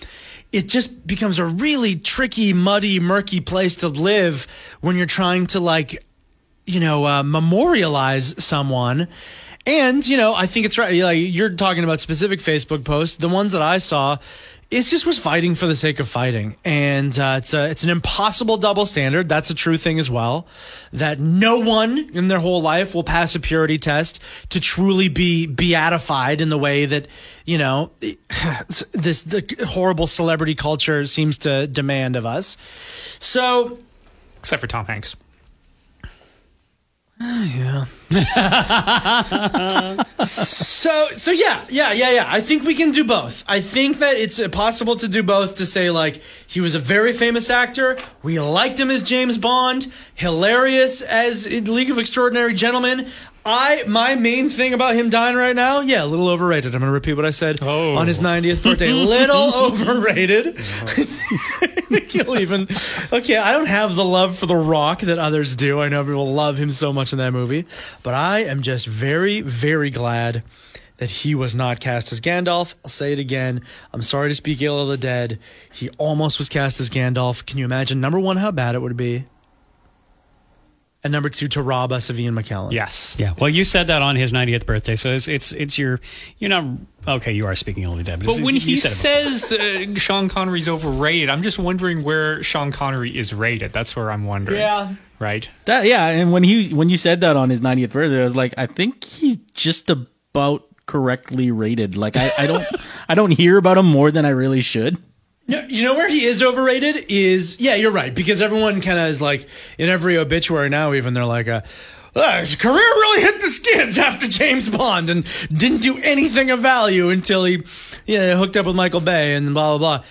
it just becomes a really tricky, muddy, murky place to live when you're trying to like, you know, uh, memorialize someone. And you know, I think it's right. Like you're talking about specific Facebook posts. The ones that I saw, it just was fighting for the sake of fighting, and uh, it's a it's an impossible double standard. That's a true thing as well. That no one in their whole life will pass a purity test to truly be beatified in the way that you know [sighs] this the horrible celebrity culture seems to demand of us. So Except for Tom Hanks. [laughs] So so yeah, yeah, yeah, yeah. I think we can do both. I think that it's possible to do both to say like he was a very famous actor. We liked him as James Bond, hilarious as in League of Extraordinary Gentlemen. I my main thing about him dying right now, yeah, a little overrated. I'm going to repeat what I said Oh. on his 90th birthday. [laughs] little overrated. [laughs] He'll even okay. I don't have the love for The Rock that others do. I know people love him so much in that movie, but I am just very, very glad that he was not cast as Gandalf. I'll say it again. I'm sorry to speak ill of the dead. He almost was cast as Gandalf. Can you imagine? Number one, how bad it would be, and number two, to rob us of Ian McKellen. Yes. Yeah. Well, you said that on his 90th birthday, so it's it's it's your you're not okay. You are speaking only dead, But when he said it says uh, Sean Connery's overrated, I'm just wondering where Sean Connery is rated. That's where I'm wondering. Yeah. Right? That yeah, and when he when you said that on his 90th birthday, I was like, I think he's just about correctly rated. Like I, I don't [laughs] I don't hear about him more than I really should. No, you know where he is overrated is yeah, you're right because everyone kind of is like in every obituary now. Even they're like, uh, "Ah, his career really hit the skids after James Bond and didn't do anything of value until he, you know, hooked up with Michael Bay and blah blah blah.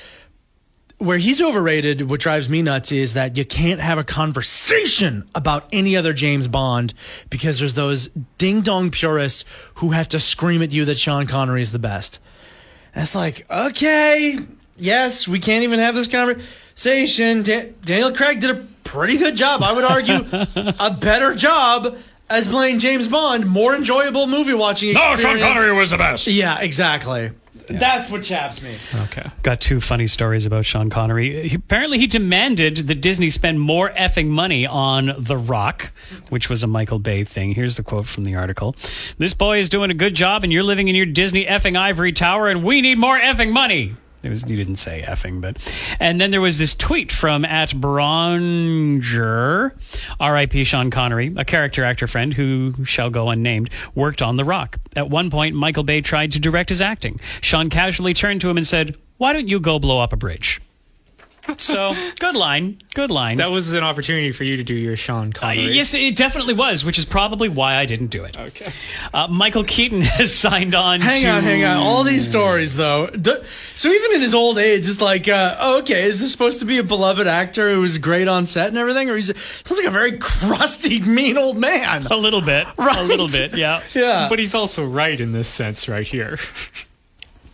Where he's overrated, what drives me nuts is that you can't have a conversation about any other James Bond because there's those ding dong purists who have to scream at you that Sean Connery is the best. It's like, okay, yes, we can't even have this conversation. Da- Daniel Craig did a pretty good job. I would argue a better job as playing James Bond, more enjoyable movie watching experience. was the best. Yeah, exactly. That's what chaps me. Okay. Got two funny stories about Sean Connery. He, apparently, he demanded that Disney spend more effing money on The Rock, which was a Michael Bay thing. Here's the quote from the article This boy is doing a good job, and you're living in your Disney effing ivory tower, and we need more effing money. It was, he didn't say effing, but. And then there was this tweet from at Bronger, R.I.P. Sean Connery, a character actor friend who shall go unnamed, worked on The Rock. At one point, Michael Bay tried to direct his acting. Sean casually turned to him and said, Why don't you go blow up a bridge? So, good line. Good line. That was an opportunity for you to do your Sean Uh, Connery. yes, it definitely was, which is probably why I didn't do it. Okay. Uh, Michael Keaton [laughs] has signed on Hang to. on, hang on. All these stories, though. D- so even in his old age, it's like, uh, oh, okay, is this supposed to be a beloved actor who was great on set and everything, or he's sounds like a very crusty, mean old man? A little bit. Right. A little bit, yeah. Yeah, But he's also right in this sense right here. [laughs]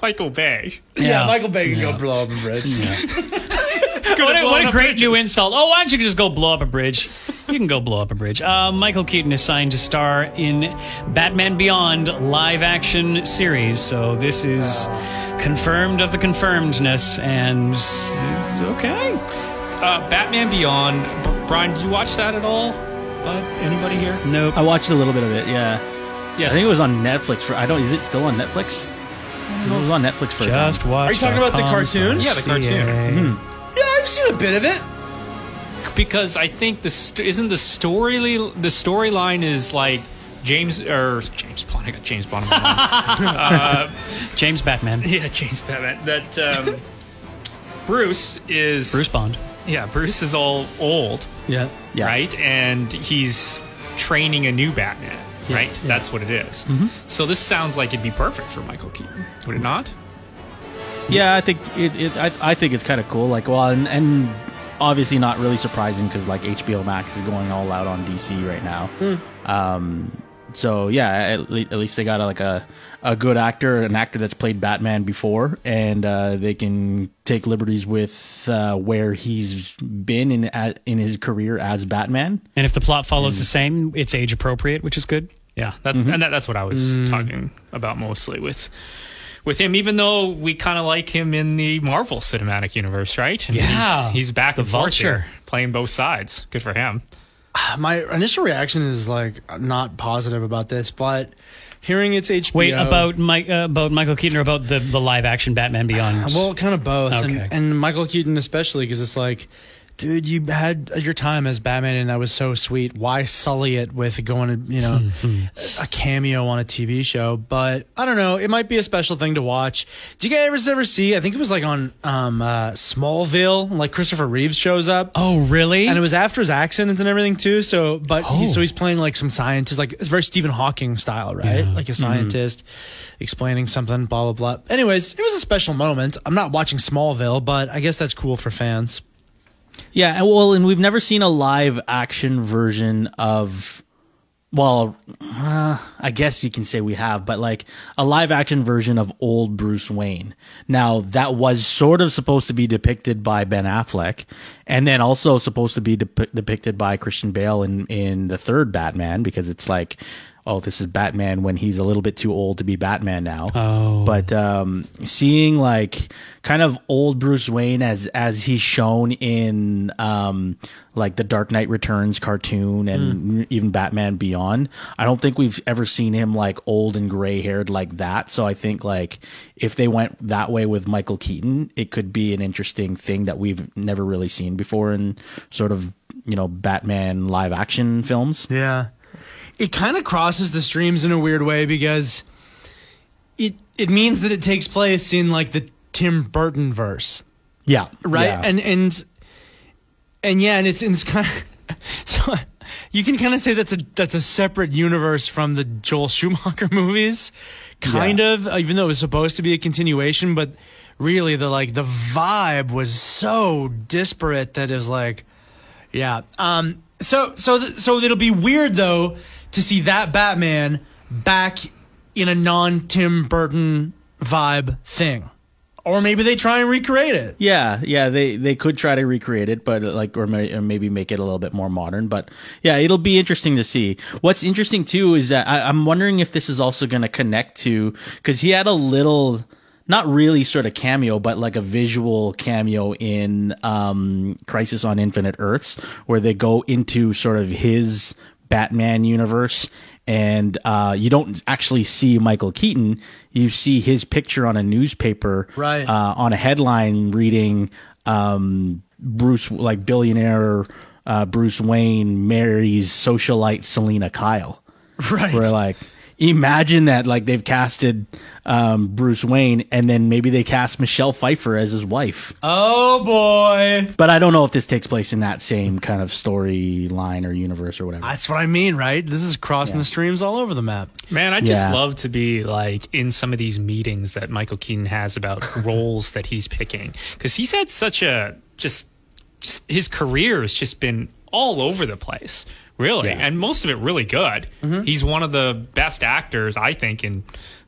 Michael Bay. yeah, Yeah. Michael Bay can go blow up a bridge. It's [laughs] what, a, what a up great new insult. Oh, why don't you just go blow up a bridge? You can go blow up a bridge. Uh, Michael Keaton is signed to star in Batman Beyond live action series. So this is confirmed of the confirmedness. And okay. Uh, Batman Beyond. B- Brian, did you watch that at all? Bud, anybody here? Nope. I watched a little bit of it. Yeah, Yes. I think it was on Netflix. For I don't. Is it still on Netflix? It was on Netflix for a time. Just watch. Are you talking about the cartoon? Yeah, the cartoon. Yeah, I've seen a bit of it. because I think the st- isn't the story the storyline is like James or James Bond. I got James Bond. in my mind. [laughs] James Batman. yeah, James Batman. That um, Bruce is Bruce Bond. Yeah, Bruce is all old, Yeah. Yeah. right? And he's training a new Batman, right? That's what it is. So this sounds like it'd be perfect for Michael Keaton, would it not? Yeah, I think it. it I, I think it's kind of cool. Like, well, and, and obviously not really surprising because like HBO Max is going all out on DC right now. Um, so yeah, at, le- at least they got a, like a a good actor, an actor that's played Batman before, and uh, they can take liberties with uh, where he's been in at, in his career as Batman. And if the plot follows the same, it's age appropriate, which is good. Yeah, that's and that, that's what I was talking about mostly with with him. Even though we kind of like him in the Marvel Cinematic Universe, right? And Yeah. he's, he's back The and forth here, Vulture. playing both sides. Good for him. My initial reaction is like not positive about this, but hearing it's HBO. Wait, about Mike, uh, about Michael Keaton or about the, the live action Batman Beyond? [sighs] Well, kind of both, Okay. and, and Michael Keaton especially because it's like, dude, you had your time as Batman, and that was so sweet. Why sully it with going to you know [laughs] a cameo on a TV show? But I don't know. It might be a special thing to watch. Do you guys ever see? I think it was like on um, uh, Smallville, like Christopher Reeves shows up. oh, really? And it was after his accident and everything too. So, but Oh. he's, so he's playing like some scientist, like it's very Stephen Hawking style, right? Like a scientist explaining something, blah blah blah. Anyways, it was a special moment. I'm not watching Smallville, but I guess that's cool for fans. Yeah, well, and we've never seen a live action version of. Well, uh, I guess you can say we have, but like a live action version of old Bruce Wayne. Now, that was sort of supposed to be depicted by Ben Affleck, and then also supposed to be dep- depicted by Christian Bale in, in the third Batman, because it's like, oh, this is Batman when he's a little bit too old to be Batman now. Oh. But um, seeing like kind of old Bruce Wayne as as he's shown in um, like the Dark Knight Returns cartoon and even Batman Beyond, I don't think we've ever seen him like old and gray haired like that. So I think like if they went that way with Michael Keaton, it could be an interesting thing that we've never really seen before in sort of you know Batman live action films. Yeah, it kind of crosses the streams in a weird way because it it means that it takes place in like the Tim Burton verse. Yeah, right Yeah. and and and yeah and it's it's kind of [laughs] so you can kind of say that's a that's a separate universe from the Joel Schumacher [laughs] movies kind Yeah. of even though it was supposed to be a continuation but really the like the vibe was so disparate that it was like yeah um so so th- so it'll be weird though to see that Batman back in a non Tim Burton vibe thing or maybe they try and recreate it Yeah, yeah, they they could try to recreate it, but like or, may, or maybe make it a little bit more modern. But yeah, it'll be interesting to see. What's interesting too is that I, I'm wondering if this is also going to connect to because he had a little. Not really sort of cameo, but like a visual cameo in um, Crisis on Infinite Earths, where they go into sort of his Batman universe, and uh, you don't actually see Michael Keaton. You see his picture on a newspaper, Right. uh, on a headline reading um, Bruce, like billionaire uh, Bruce Wayne marries socialite Selina Kyle. [laughs] right We're like, imagine that like they've casted um, Bruce Wayne and then maybe they cast Michelle Pfeiffer as his wife. Oh boy. But I don't know if this takes place in that same kind of storyline or universe or whatever. That's what I mean, right? This is crossing the streams all over the map. Man, I just Yeah. love to be like in some of these meetings that Michael Keaton has about [laughs] roles that he's picking because he's had such a just, just his career has just been all over the place, really, Yeah. and most of it really good. He's one of the best actors, I think, in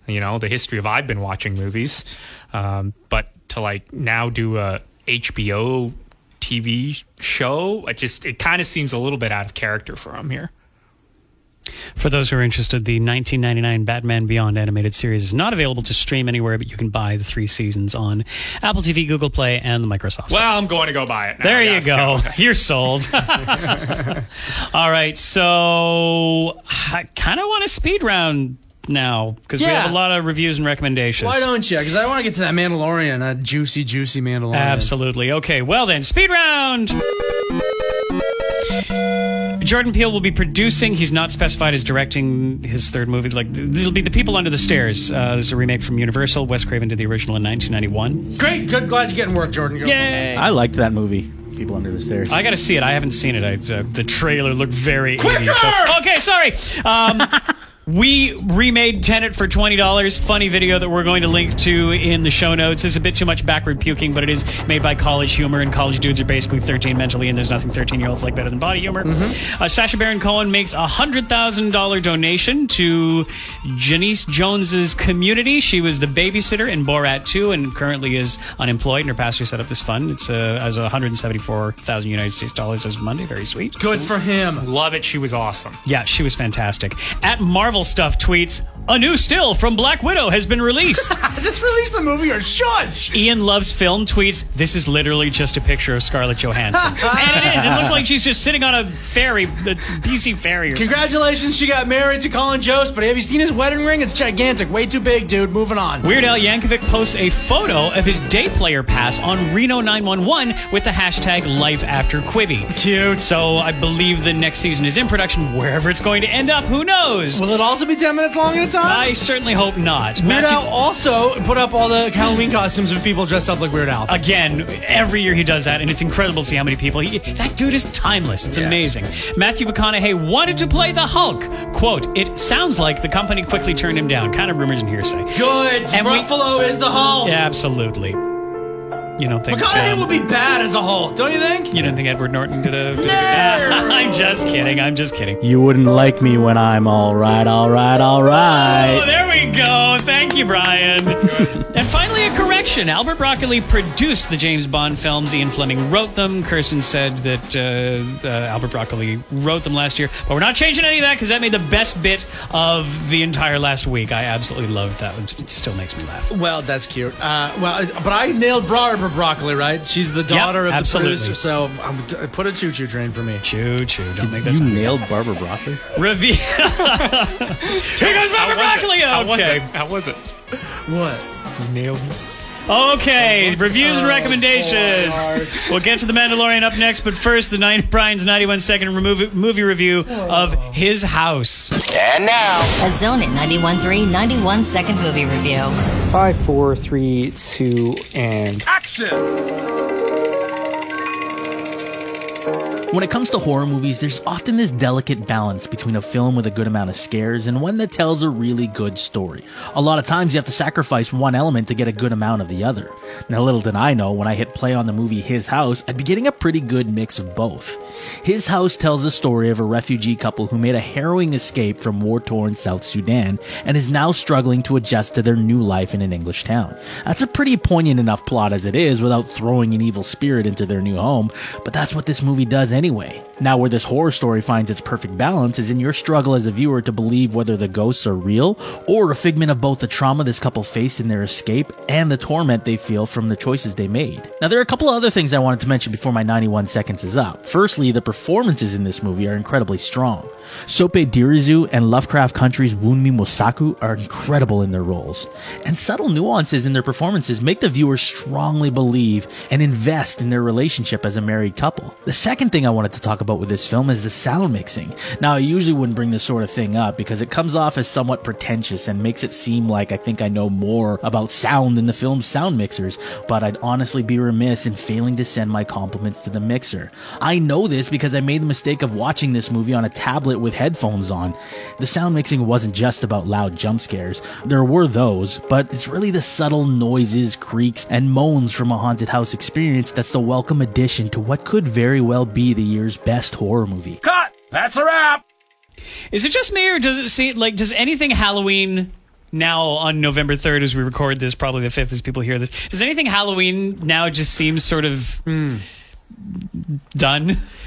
you know the history of I've been watching movies. Um, but to like now do a HBO TV show. It just it kind of seems a little bit out of character for him here. For those who are interested, the 1999 Batman Beyond animated series is not available to stream anywhere, but you can buy the three seasons on Apple TV, Google Play, and the Microsoft. Store. Well, I'm going to go buy it. Now. There Yes, you go. [laughs] You're sold. [laughs] All right. So I kind of want a speed round now because we Yeah. have a lot of reviews and recommendations. Why don't you? Because I want to get to that Mandalorian, that juicy, juicy Mandalorian. Absolutely. Okay. Well then, speed round. Jordan Peele will be producing. He's not specified as directing his third movie. Like it'll be The People Under the Stairs. Uh, this is a remake from Universal. Wes Craven did the original in 1991. Great, good. Glad you're getting work, Jordan. Go. Yay! I liked that movie. People under the stairs. I got to see it. I haven't seen it. I, uh, the trailer looked very 80s. Quicker! So- okay, sorry. Um, [laughs] we remade Tenet for twenty dollars. Funny video that we're going to link to in the show notes. It's a bit too much backward puking, but it is made by College Humor, and college dudes are basically thirteen mentally, and there's nothing thirteen-year-olds like better than body humor. Uh, Sacha Baron Cohen makes a hundred thousand dollar donation to Jeanise Jones's community. She was the babysitter in Borat 2 and currently is unemployed. And her pastor set up this fund. It's uh, as 174,000 United States dollars as of Monday. Very sweet. Good for him. Love it. She was awesome. Yeah, she was fantastic. At Marvel Stuff tweets, a new still from Black Widow has been released. [laughs] Just release the movie or shush. Ian Loves Film tweets, this is literally just a picture of Scarlett Johansson. [laughs] and it is. It looks like she's just sitting on a ferry, the BC ferry or something. Congratulations, she got married to Colin Jost, but have you seen his wedding ring? It's gigantic. Way too big, dude. Moving on. Weird Al Yankovic posts a photo of his day player pass on Reno 911 with the hashtag Life After Quibi. Cute. So I believe the next season is in production. Wherever it's going to end up, who knows? Will it also be 10 minutes long time? I certainly hope not. Weird Matthew- Al also put up all the Halloween costumes of people dressed up like Weird Al. Again, every year he does that, and it's incredible to see how many people. He, that dude is timeless. It's Yes. amazing. Matthew McConaughey wanted to play the Hulk. Quote, it sounds like the company quickly turned him down. Kind of rumors and hearsay. Good. And we- Ruffalo is the Hulk. Absolutely. You don't think. McConaughey um, would be bad as a Hulk, don't you think? You didn't think Edward Norton did [laughs] a. No! [laughs] I'm just kidding. I'm just kidding. you wouldn't like me when I'm all right, all right, all right. Oh, there we go. Thank you, Brian. and finally, a correction. Albert Broccoli produced the James Bond films. Ian Fleming wrote them. Kirsten said that uh, uh, Albert Broccoli wrote them last year. But we're not changing any of that because that made the best bit of the entire last week. I absolutely loved that. one. It still makes me laugh. Well, that's cute. Uh, well, but I nailed Barbara Broccoli, right? She's the daughter of absolutely. the producer, so um, d- put a choo-choo train for me. Choo choo. Don't make that You sound. nailed Barbara Broccoli. Review. [laughs] Here goes Albert Broccoli. How was Okay. it? How was it? What? You nailed me. Okay, oh, reviews and Oh, recommendations. Oh, Lord. We'll get to the Mandalorian up next, but first, the nine, Brian's 91 second remove, movie review oh. of His House. And now, A Zone at 91.3 91 second movie review. Five, four, three, two, and When it comes to horror movies, there's often this delicate balance between a film with a good amount of scares and one that tells a really good story. A lot of times you have to sacrifice one element to get a good amount of the other. Now, little did I know when I hit play on the movie His House, I'd be getting a pretty good mix of both. His House tells the story of a refugee couple who made a harrowing escape from war torn South Sudan and is now struggling to adjust to their new life in an English town. That's a pretty poignant enough plot as it is without throwing an evil spirit into their new home, but that's what this movie does. Now, where this horror story finds its perfect balance is in your struggle as a viewer to believe whether the ghosts are real or a figment of both the trauma this couple faced in their escape and the torment they feel from the choices they made. Now, there are a couple other things I wanted to mention before my 91 seconds is up. Firstly, the performances in this movie are incredibly strong. Sope Dirisu and Lovecraft Country's Wunmi Mosaku are incredible in their roles. And subtle nuances in their performances make the viewer strongly believe and invest in their relationship as a married couple. The second thing I wanted to talk about with this film is the sound mixing. Now, I usually wouldn't bring this sort of thing up because it comes off as somewhat pretentious and makes it seem like I think I know more about sound than the film's sound mixers, but I'd honestly be remiss in failing to send my compliments to the mixer. I know this because I made the mistake of watching this movie on a tablet with headphones on. The sound mixing wasn't just about loud jump scares. There were those, but it's really the subtle noises, creaks, and moans from a haunted house experience that's the welcome addition to what could very well be the year's best horror movie. cut! That's a wrap! Is it just me, or does it seem like, does anything Halloween now on November 3rd as we record this, probably the 5th as people hear this, does anything Halloween now just seem sort of done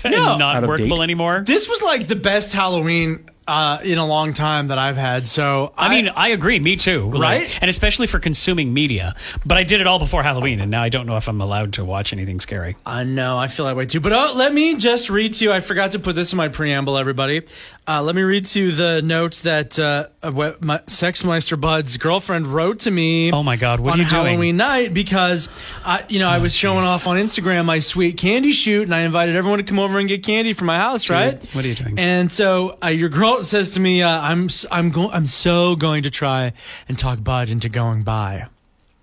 and No. not workable date. anymore. This was like the best Halloween uh, in a long time that I've had. So I mean, I agree. Me too. Like, Right? and especially for consuming media. But I did it all before Halloween, and now I don't know if I'm allowed to watch anything scary. I know, I feel that way too. But uh, let me just read to you. I forgot to put this in my preamble, everybody. Uh, let me read to you the notes that uh, my Sexmeister Bud's girlfriend wrote to me. Oh my God, what on are you doing? Halloween night because, I, you know, I was showing off on Instagram my sweet candy shoot, and I invited everyone to come over and get candy from my house, right? what are you doing? And so uh, your girl says to me, uh, "I'm I'm going I'm so going to try and talk Bud into going by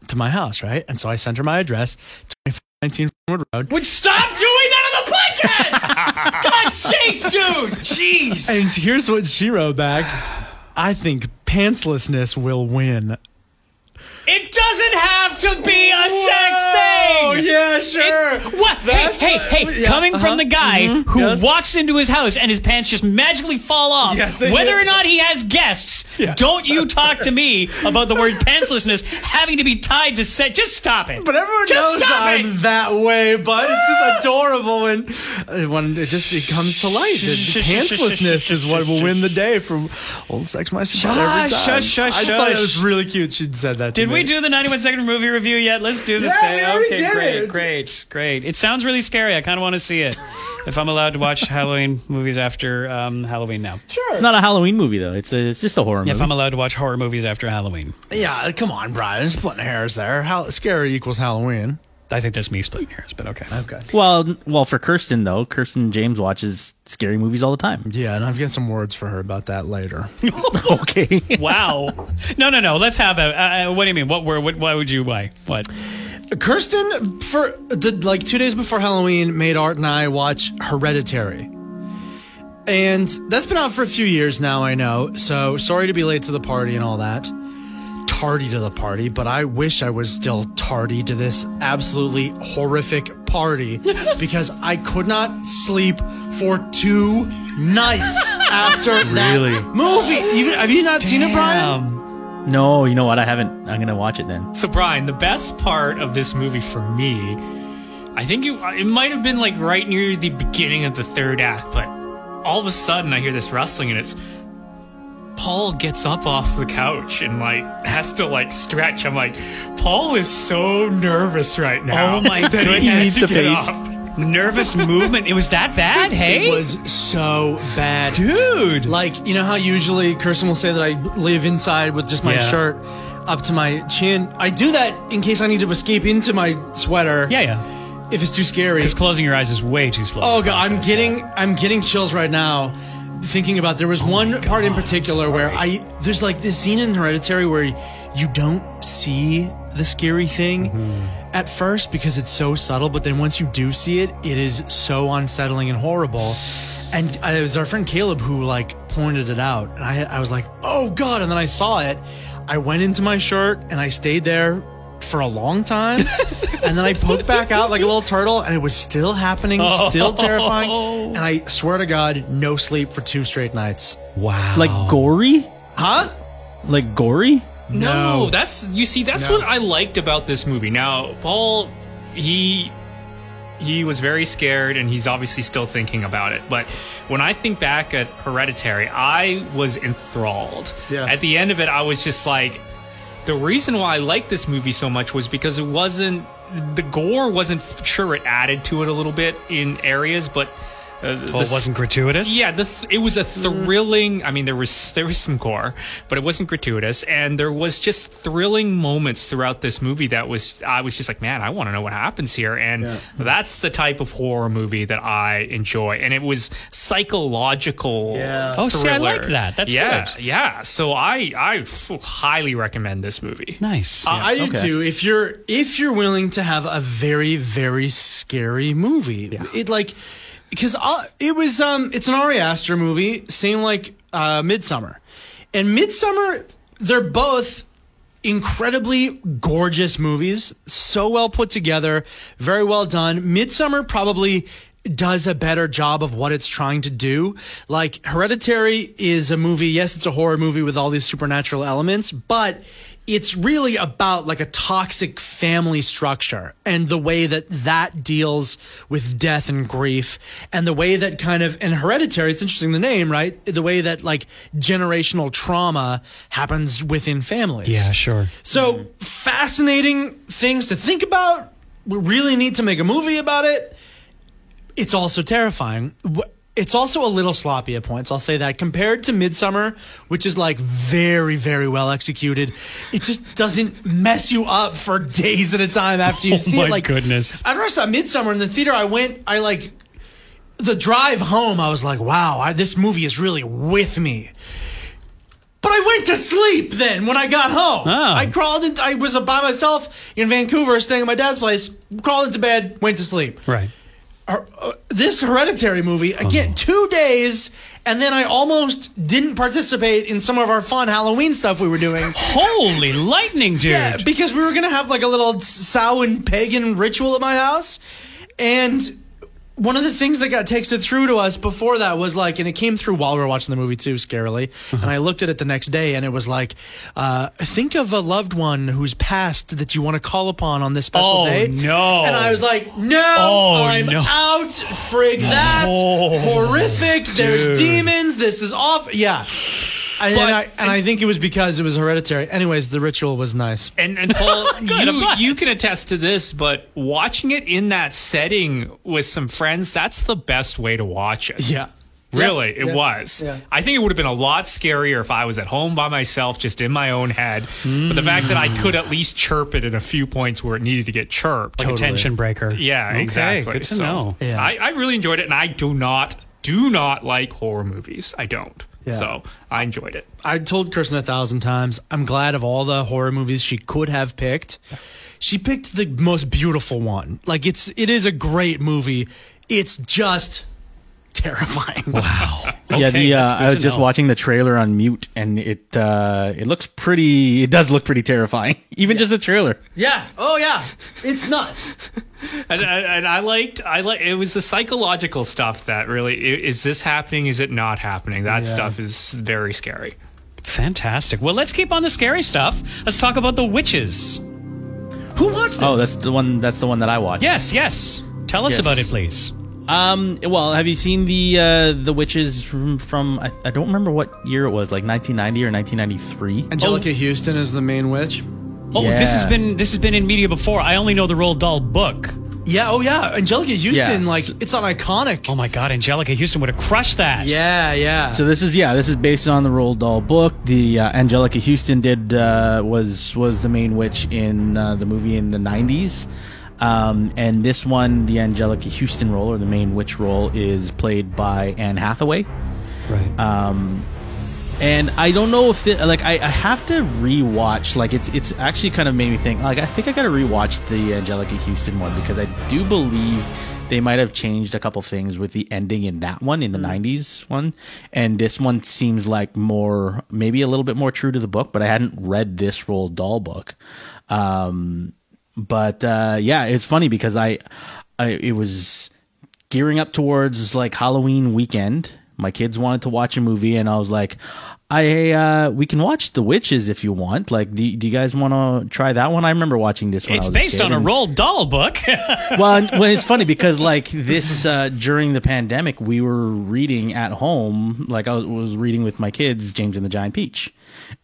to my house, right?" And so I sent her my address, 2419 Fernwood Road. Would stop doing that on the podcast! [laughs] God's sakes, dude! Jeez. And here's what she wrote back. I think pantslessness will win. It doesn't have to be a sex thing! Oh yeah, sure. It- what? That's hey, what- hey, hey! yeah, coming uh-huh, from the guy who yes. walks into his house and his pants just magically fall off, Yes, they whether do. or not he has guests, Yes. don't you talk to me [laughs] about the word pantslessness having to be tied to set. Just stop it. But everyone just knows I'm it. that way, but it's just adorable when uh, when it just it comes to light. The, the pantslessness is what will win the day for old Sex Master Shush, time. shush, shush, I thought it was really cute. She'd said that. To Did me. We do the 91 second movie review yet? Let's do the Yeah, thing. we already okay, did great, it. great, great. It sounds really scary. I kind of want to see it. If I'm allowed to watch Halloween movies after um, Halloween now. Sure. It's not a Halloween movie though. It's a, it's just a horror If movie. If I'm allowed to watch horror movies after Halloween. Yeah, come on, Brian. Splitting hairs there. How scary equals Halloween. I think that's me splitting hairs, but okay. Okay. well, n- well, for Kirsten though, Kirsten James watches scary movies all the time. Yeah, and I've got some words for her about that later. [laughs] okay. Wow. No, no, no. Let's have a. Uh, what do you mean? What were? What? Why would you? Why? What? Kirsten, for the like two days before Halloween, made Art and I watch Hereditary. And that's been out for a few years now, I know. So sorry to be late to the party and all that. Tardy to the party, but I wish I was still tardy to this absolutely horrific party [laughs] because I could not sleep for two nights after that Really? movie. You, have you not seen it, Brian? Um, No, you know what? I haven't. I'm gonna watch it then. So Brian, the best part of this movie for me, I think it, it might have been like right near the beginning of the third act, but all of a sudden I hear this rustling and it's Paul gets up off the couch and like has to like stretch. I'm like, Paul is so nervous right now. Oh my [laughs] that he goodness. needs to get up. nervous movement. It was that bad. Hey, It was so bad. dude. Like, you know how usually Kirsten will say that I live inside with just my Yeah. shirt up to my chin? I do that in case I need to escape into my sweater yeah, yeah. if it's too scary. Because closing your eyes is way too slow. Oh god, I'm getting I'm getting chills right now thinking about there was one part in particular where I there's like this scene in Hereditary where you don't see the scary thing at first because it's so subtle, but then once you do see it, it is so unsettling and horrible. And it was our friend Caleb who like pointed it out, and I I was like, oh god, and then I saw it. I went into my shirt and I stayed there for a long time, [laughs] and then I poked back out like a little turtle, and it was still happening, still oh. terrifying. And I swear to God, no sleep for two straight nights. Wow. Like gory? Huh? Like gory? No, that's you see that's what I liked about this movie. Now, Paul he he was very scared and he's obviously still thinking about it. But when I think back at Hereditary, I was enthralled. Yeah. At the end of it, I was just like the reason why I liked this movie so much was because it wasn't the gore wasn't sure it added to it a little bit in areas, but uh, well, it wasn't gratuitous. yeah, the th- it was a thrilling. I mean, there was there was some gore, but it wasn't gratuitous, and there was just thrilling moments throughout this movie that was I was just like, man, I want to know what happens here, and that's the type of horror movie that I enjoy, and it was psychological. Yeah. Oh, see, I like that. That's yeah, good. yeah. So I I f- highly recommend this movie. Nice. Uh, I do okay. too. If you're if you're willing to have a very very scary movie, it like because it was um it's an Ari Aster movie, same like uh, Midsommar, and Midsommar they're both incredibly gorgeous movies, so well put together, very well done. Midsommar probably does a better job of what it's trying to do. Like Hereditary is a movie, yes, it's a horror movie with all these supernatural elements, but it's really about like a toxic family structure and the way that that deals with death and grief and the way that kind of and hereditary it's interesting the name right the way that like generational trauma happens within families Yeah, sure. so fascinating things to think about we really need to make a movie about it it's also terrifying. It's also a little sloppy at points. I'll say that compared to Midsommar, which is like very, very well executed. It just doesn't mess you up for days at a time after you [laughs] Oh see my it. Like goodness. After I saw Midsommar in the theater, I went. I like the drive home. I was like, wow, I, this movie is really with me. But I went to sleep then when I got home. Oh. I crawled in. I was by myself in Vancouver, staying at my dad's place. Crawled into bed, went to sleep Right. Uh, this hereditary movie again Uh-huh. two days and then i almost didn't participate in some of our fun halloween stuff we were doing Holy lightning, dude. yeah because we were gonna have like a little Samhain pagan ritual at my house and one of the things that got texted through to us before that was like, and it came through while we were watching the movie too, scarily. And I looked at it the next day, and it was like, uh, think of a loved one who's passed that you want to call upon on this special Oh, day. no. And I was like, no, Oh, I'm no. out. Frig that. Oh, Horrific. There's demons. This is off. Yeah. And, But- and, I, and I think it was because it was hereditary. Anyways, the ritual was nice. And, and Paul, [laughs] you, you can attest to this, but watching it in that setting with some friends, that's the best way to watch it. Yeah. Really, Yeah, it yeah, was. yeah. I think it would have been a lot scarier if I was at home by myself, just in my own head. But the fact that I could at least chirp it in a few points where it needed to get chirped. Like a tension breaker. Yeah, Okay, exactly. Good to So, know. Yeah. I, I really enjoyed it, and I do not, do not like horror movies. I don't. Yeah. So I enjoyed it. I told Kirsten a thousand times, I'm glad of all the horror movies she could have picked. She picked the most beautiful one. Like it's it is a great movie. It's just terrifying. Wow. [laughs] yeah, Okay, the uh, I was just know. watching the trailer on mute, and it uh, it looks pretty. It does look pretty terrifying, [laughs] even just the trailer. Yeah. Oh yeah. It's nuts. And, and and I liked, I like, it was the psychological stuff that really, is this happening? Is it not happening? That Yeah. stuff is very scary. Fantastic. Well, let's keep on the scary stuff. Let's talk about the witches. Who watched this? Oh, that's the one. That's the one that I watched. Yes, yes. Tell us Yes. about it, please. Um. Well, have you seen the uh, the witches from? from I, I don't remember what year it was, like 1990 or 1993. Anjelica Huston is the main witch. Oh, this has been this has been in media before. I only know the Roald Dahl book. Yeah, oh yeah. Anjelica Huston, Yeah. like it's on iconic. Oh my God, Anjelica Huston would have crushed that. Yeah, yeah. So this is yeah, this is based on the Roald Dahl book. The uh, Anjelica Huston did uh, was was the main witch in uh, the movie in the 90s. Um, and this one, the Anjelica Huston role or the main witch role, is played by Anne Hathaway. Right. Um, and I don't know if like I, I have to rewatch. Like it's it's actually kind of made me think. Like I think I got to rewatch the Anjelica Huston one because I do believe they might have changed a couple things with the ending in that one in the '90s one, and this one seems like more maybe a little bit more true to the book. But I hadn't read this Roald Dahl book. Um, but uh, yeah, it's funny because I, I it was gearing up towards like Halloween weekend. My kids wanted to watch a movie, and I was like, "I uh, we can watch The Witches if you want. Like, do, do you guys want to try that one? I remember watching this one. it's based on a Roald Dahl book. [laughs] well, well, it's funny because like this uh, during the pandemic, we were reading at home. Like I was, was reading with my kids, James and the Giant Peach,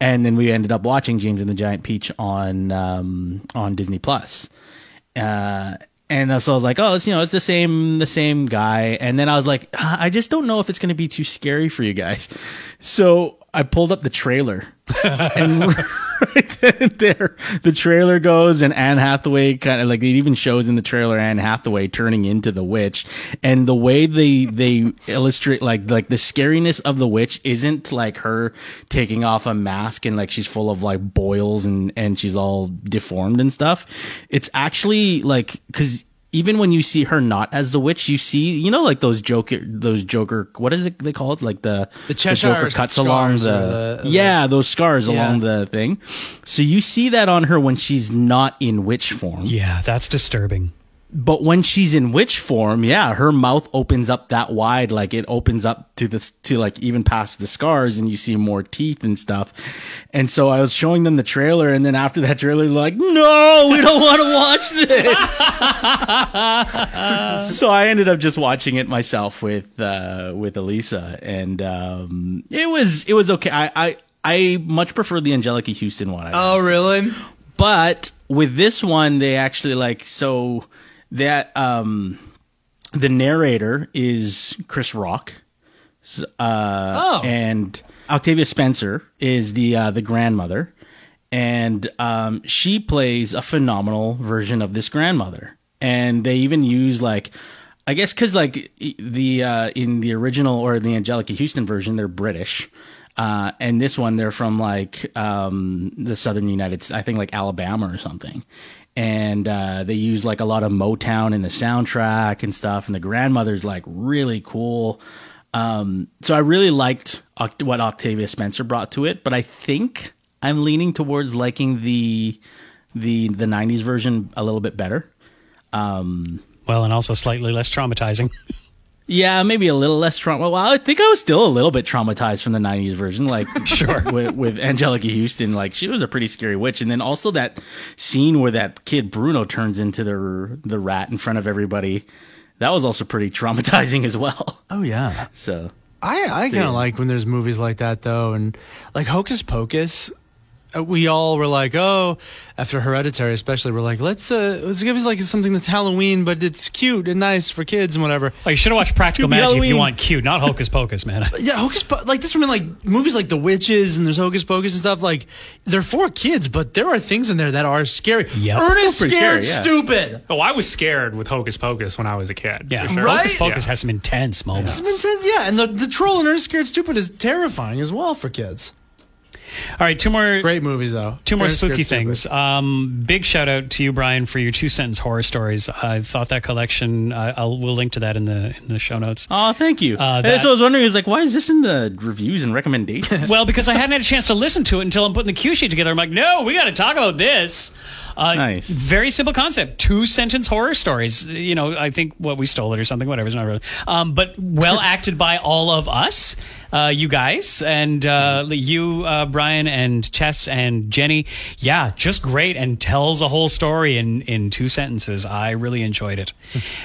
and then we ended up watching James and the Giant Peach on um, on Disney Plus. Uh, and so I was like, oh, it's you know, it's the same the same guy. And then I was like, "Ah, I just don't know if it's going to be too scary for you guys. So I pulled up the trailer, and [laughs] right then there, the trailer goes, and Anne Hathaway kind of like it even shows in the trailer Anne Hathaway turning into the witch, and the way they they illustrate like like the scariness of the witch isn't like her taking off a mask and like she's full of like boils and and she's all deformed and stuff. It's actually like because even when you see her not as the witch, you see, you know, like those Joker, those Joker, what is it they call it? Like the, The Cheshire Joker cuts scars along or the, the- yeah, those scars Yeah. along the thing. So you see that on her when she's not in witch form. yeah, that's disturbing. But when she's in witch form, yeah, her mouth opens up that wide, like it opens up to the to like even past the scars, and you see more teeth and stuff. And so I was showing them the trailer, and then after that trailer, they're like, "No, we don't want to watch this." [laughs] so I ended up just watching it myself with uh, with Elisa, and um, it was it was okay. I I, I much prefer the Anjelica Huston one. I Oh, guess. really? But with this one, they actually like so that um the narrator is Chris Rock, uh, Oh. and Octavia Spencer is the uh, the grandmother, and um, she plays a phenomenal version of this grandmother. And they even use like. I guess because like the uh, in the original or the Anjelica Huston version, they're British, uh, and this one they're from like um, the southern United, States, I think like Alabama or something, and uh, they use like a lot of Motown in the soundtrack and stuff, and the grandmother's like really cool. Um, so I really liked Oct- what Octavia Spencer brought to it, but I think I'm leaning towards liking the the the '90s version a little bit better. Well, and also slightly less traumatizing. [laughs] Yeah, maybe a little less trauma. Well, I think I was still a little bit traumatized from the '90s version, like [laughs] sure with, with Anjelica Huston. Like she was a pretty scary witch, and then also that scene where that kid Bruno turns into the the rat in front of everybody. That was also pretty traumatizing as well. Oh, yeah. So I, I kind Yeah. of like when there's movies like that, though. And like Hocus Pocus, we all were like, oh, after Hereditary, especially, we're like, let's, uh, let's give us like something that's Halloween, but it's cute and nice for kids and whatever. Like, you should have watched Practical Could be Magic if you want cute, not Hocus Pocus, man. [laughs] Yeah, Hocus Po- like this one, like movies like The Witches and there's Hocus Pocus and stuff. Like they're for kids, but there are things in there that are scary. Yep. Ernest scared scary, yeah. stupid. Oh, I was scared with Hocus Pocus when I was a kid. Yeah, sure. Right? Hocus Pocus Yeah. has some intense moments. Yeah, and the, the troll in Ernest Scared Stupid is terrifying as well for kids. All right, two more Great movies though. Two more Ernest spooky things. Um, big shout out to you, Brian, for your two sentence horror stories. I thought that collection. Uh, I'll we'll link to that in the in the show notes. Oh, thank you. Uh, that- so I was wondering, is like, why is this in the reviews and recommendations? [laughs] Well, because I hadn't had a chance to listen to it until I'm putting the cue sheet together. I'm like, no, we got to talk about this. Uh, Nice. Very simple concept. Two sentence horror stories. You know, I think what we stole it or something. Whatever. It's not really. Um, but well acted by all of us, uh, you guys, and uh, you, uh, Brian, and Chess and Jenny. Yeah, just great and tells a whole story in in two sentences. I really enjoyed it.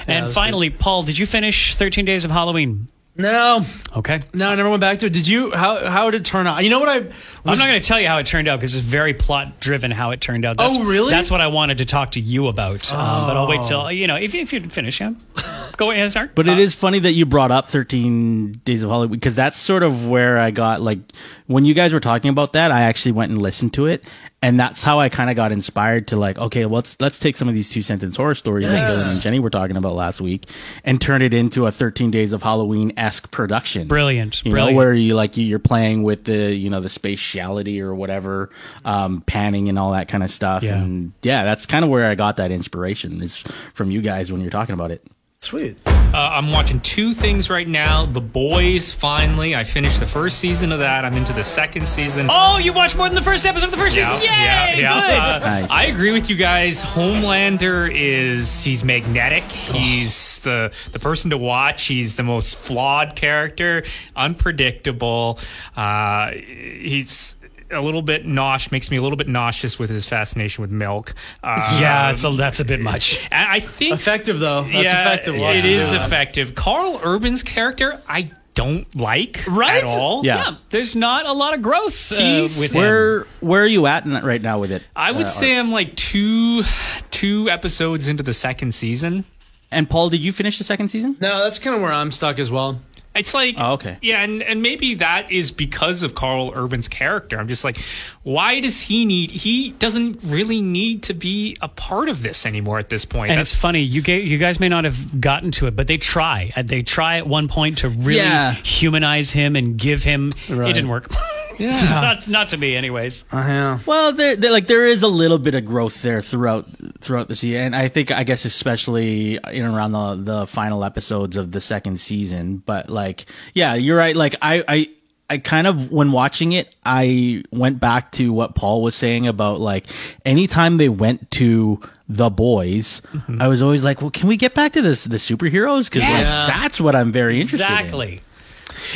and was finally, Paul, did you finish Thirteen Days of Halloween? No, Okay. no, I never went back to it. Did you? How how did it turn out? You know what I? I'm not going to tell you how it turned out because it's very plot driven how it turned out. That's, Oh, really? That's what I wanted to talk to you about. Uh, but I'll wait till you know if, if you finish. Yeah, [laughs] go ahead, and start. But it is funny that you brought up 13 Days of Hollywood because that's sort of where I got like when you guys were talking about that, I actually went and listened to it, and that's how I kind of got inspired to like, okay, let's let's take some of these two sentence horror stories that Dylan and Jenny were talking about last week and turn it into a 13 Days of Halloween esque production. Brilliant, You brilliant. know, where you like you- you're playing with the you know the spatiality or whatever, um, panning and all that kind of stuff, Yeah. and yeah, that's kind of where I got that inspiration is from you guys when you're talking about it. Sweet. Uh, I'm watching two things right now. The Boys, finally. I finished the first season of that. I'm into the second season. Oh, you watched more than the first episode of the first season. Yay! Good. Uh, Nice. I agree with you guys. Homelander is he's magnetic. He's the the person to watch. He's the most flawed character, unpredictable. Uh, he's a little bit nauseous, makes me a little bit nauseous with his fascination with milk. Uh, yeah, it's a, that's a bit much. I think Effective though. That's yeah, effective. It watching is that. effective. Karl Urban's character, I don't like Right? at all. Yeah. there's not a lot of growth uh, He's- with him. Where where are you at in, right now with it? I would Uh, say I'm like two two episodes into the second season. And Paul, did you finish the second season? No, that's kind of where I'm stuck as well. It's like, Oh, okay. yeah, and, and maybe that is because of Karl Urban's character. I'm just like, why does he need? He doesn't really need to be a part of this anymore at this point. and That's it's funny, you ga- you guys may not have gotten to it, but they try. They try at one point to really Yeah. humanize him and give him. It didn't work. [laughs] Yeah. [laughs] not not to me, anyways. Uh, yeah. Well, there, there like there is a little bit of growth there throughout throughout the season, and I think I guess especially in around the the final episodes of the second season. But like, yeah, you're right. Like I I I kind of when watching it, I went back to what Paul was saying about like anytime they went to the boys, Mm-hmm. I was always like, well, can we get back to this the superheroes? Because Yes. like, that's what I'm very interested in. Exactly.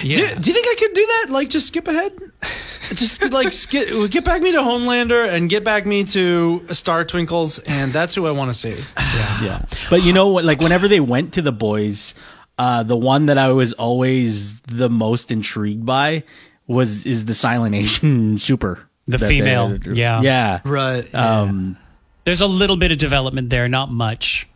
Do, do you think I could do that? Like, just skip ahead? Just like skip, get back me to Homelander and get back me to Star Twinkles, and that's who I want to see. Yeah. yeah. But you know what? Like whenever they went to the boys, uh, the one that I was always the most intrigued by was is the Silent Asian [laughs] super. The female, yeah. Yeah. Right. Um, There's a little bit of development there, not much.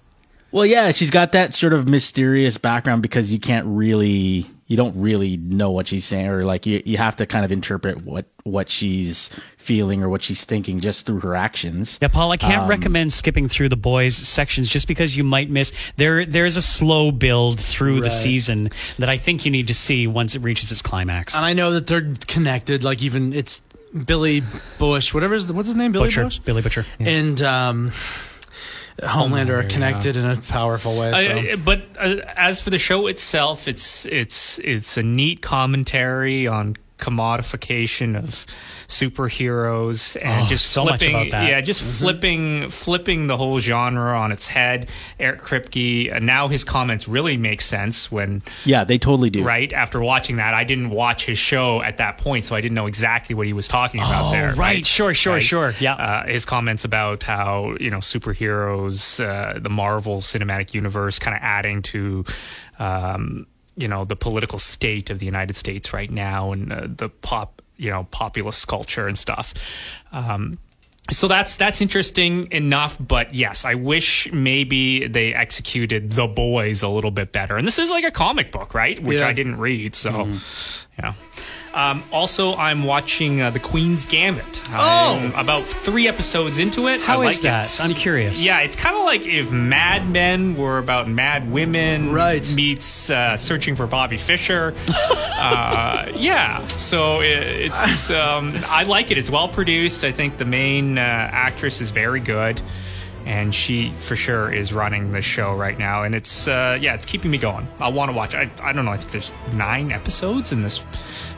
well, yeah, she's got that sort of mysterious background because you can't really, you don't really know what she's saying, or like you, you have to kind of interpret what what she's feeling or what she's thinking just through her actions. Yeah, Paul, I can't Um, recommend skipping through the boys sections just because you might miss there there's a slow build through the season that I think you need to see once it reaches its climax. and I know that they're connected. Like even it's Billy Bush, whatever is the, what's his name, Billy Butcher, Bush, Billy Butcher. and um, Homelander are connected in a powerful way. So. But uh, as for the show itself, it's it's it's a neat commentary on commodification of superheroes and Oh, just so flipping, yeah, just flipping flipping the whole genre on its head. Eric Kripke, uh, now his comments really make sense when Yeah, they totally do. right after watching that. I didn't watch his show at that point, so I didn't know exactly what he was talking about Oh, there. right. Sure, sure, sure. Yeah. Uh, his comments about how you know superheroes, uh, the Marvel Cinematic Universe, kind of adding to. Um, you know the political state of the United States right now, and uh, the pop, you know, populist culture and stuff. Um, so that's that's interesting enough, but yes, I wish maybe they executed the boys a little bit better. And this is like a comic book, right? Which Yeah. I didn't read, so yeah. Um, also, I'm watching uh, The Queen's Gambit. I'm about three episodes into it. How I is like that? It. I'm curious. Yeah, it's kind of like if Mad Men were about Mad Women, Right. Meets uh, Searching for Bobby Fischer. [laughs] uh, yeah, so it, it's um, I like it. It's well produced. I think the main uh, actress is very good, and she for sure is running the show right now. And it's uh, yeah, it's keeping me going. I want to watch. I I don't know. I think there's nine episodes in this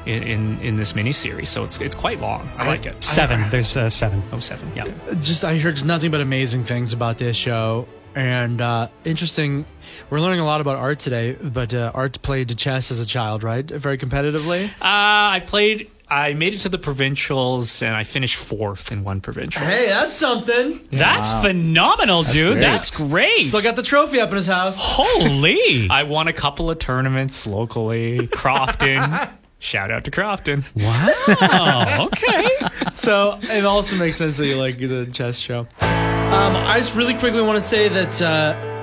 in in, in this miniseries, so it's it's quite long. I like it. Seven. There's uh, seven. Oh, seven. Yeah. just I heard nothing but amazing things about this show. And uh, interesting, we're learning a lot about Art today. But uh, Art played chess as a child, right? Very competitively. Uh, I played. I made it to the provincials, and I finished fourth in one provincial. Hey, that's something. That's phenomenal, dude. great. That's great. Still got the trophy up in his house. Holy. [laughs] I won a couple of tournaments locally. Crofton. [laughs] Shout out to Crofton. wow. [laughs] Okay. so it also makes sense that you like the chess show. Um, I just really quickly want to say that uh, f-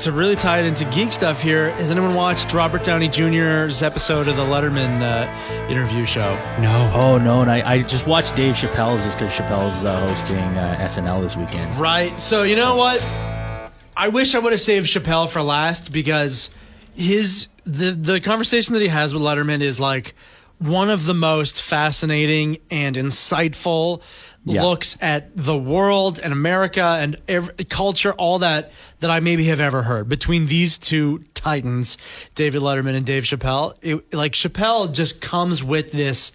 to really tie it into geek stuff here, has anyone watched Robert Downey Jr.'s episode of the Letterman uh, interview show? No. Oh no, and I, I just watched Dave Chappelle's just because Chappelle's uh, hosting uh, SNL this weekend. Right. So you know what? I wish I would have saved Chappelle for last because his the the conversation that he has with Letterman is like one of the most fascinating and insightful Yeah. looks at the world and America and ev- culture, all that that I maybe have ever heard between these two titans, David Letterman and Dave Chappelle. It, like Chappelle just comes with this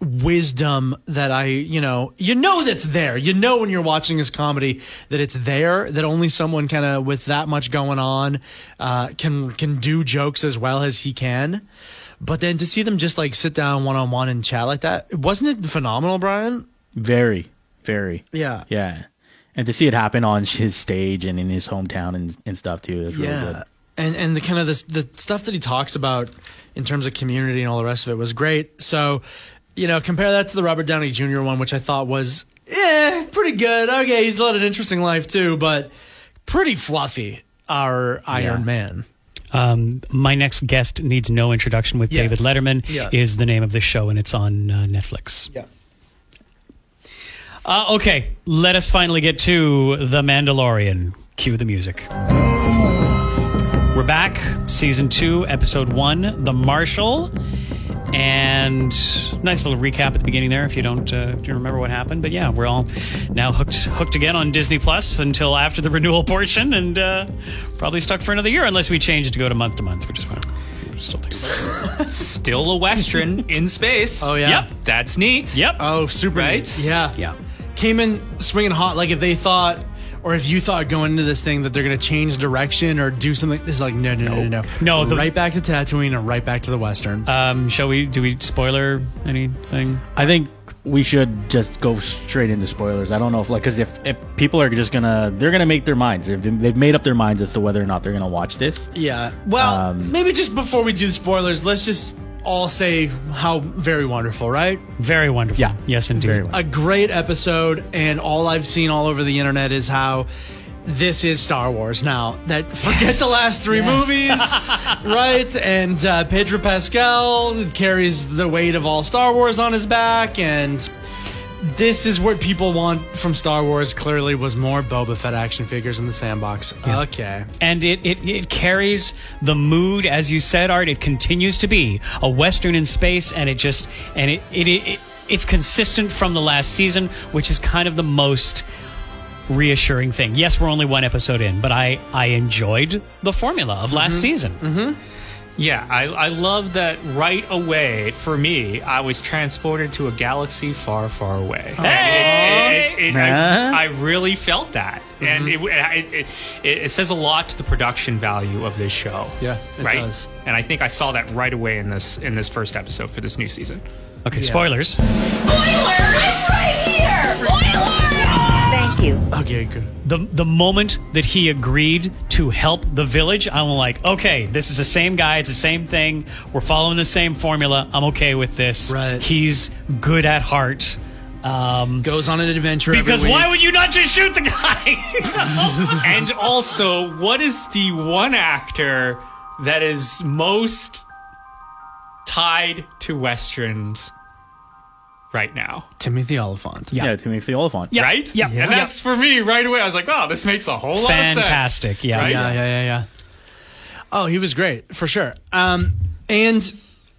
wisdom that I, you know, you know that's there. You know when you're watching his comedy that it's there. That only someone kind of with that much going on uh, can can do jokes as well as he can. But then to see them just like sit down one on one and chat like that, wasn't it phenomenal, Brian? Very, very. Yeah. Yeah. And to see it happen on his stage and in his hometown and, and stuff too, is really good. and and the kind of this the stuff that he talks about in terms of community and all the rest of it was great. So, you know, compare that to the Robert Downey Jr. one, which I thought was eh, pretty good. Okay, he's led an interesting life too, but pretty fluffy. Our Iron Man. Um, my next guest needs no introduction with Yes. David Letterman Yeah. is the name of the show, and it's on uh, Netflix. Yeah. Uh, okay, let us finally get to The Mandalorian. Cue the music. We're back, season two, episode one, The Marshal. And nice little recap at the beginning there if you don't uh, if you remember what happened. But yeah, we're all now hooked hooked again on Disney Plus until after the [laughs] renewal portion, and uh, probably stuck for another year unless we change it to go to month to month, which is what I'm still [laughs] still a western in space. Oh yeah. Yep. That's neat. Yep. Oh, super Right? neat. Yeah. Yeah. Came in swinging hot. Like if they thought, or if you thought going into this thing that they're going to change direction or do something, it's like no, no, no, no, no. No, the- right back to Tatooine and right back to the Western. Um, shall we? Do we spoiler anything? I think we should just go straight into spoilers. I don't know if like because if, if people are just gonna they're gonna make their minds. They've, they've made up their minds as to whether or not they're gonna watch this. yeah. Well, Um, maybe just before we do the spoilers, let's just all say how very wonderful, right? Very wonderful. Yeah. Yes, indeed. Very wonderful. a great episode, and all I've seen all over the internet is how this is Star Wars now. That forget the last three Yes. movies, [laughs] right? And uh, Pedro Pascal carries the weight of all Star Wars on his back, and this is what people want from Star Wars. Clearly, was more Boba Fett action figures in the sandbox. Okay, and it, it, it carries the mood as you said art it continues to be a western in space and it just and it, it, it, it it's consistent from the last season which is kind of the most reassuring thing. Yes we're only one episode in but i i enjoyed the formula of last mm-hmm. season mm-hmm. Yeah, I, I love that right away. For me, I was transported to a galaxy far, far away. Hey! It- it- it- Huh? I, I really felt that, and mm-hmm. it, it, it, it says a lot to the production value of this show. Yeah, it right. does. And I think I saw that right away in this in this first episode for this new season. okay spoilers Spoiler! I'm right here! Spoiler! Thank you. okay, good. the the moment that he agreed to help the village, I'm like, okay, this is the same guy, it's the same thing. We're following the same formula. I'm okay with this. Right. He's good at heart. Um, Goes on an adventure every because week. why would you not just shoot the guy? [laughs] [laughs] and also, what is the one actor that is most tied to westerns right now? Timothy Olyphant? Yeah, to make the Olyphant. Yeah. Right? Yeah. And that's for me right away. I was like, wow, this makes a whole lot of sense. Fantastic. Yeah. Right? Yeah, yeah, yeah, yeah. Oh, he was great for sure. Um, and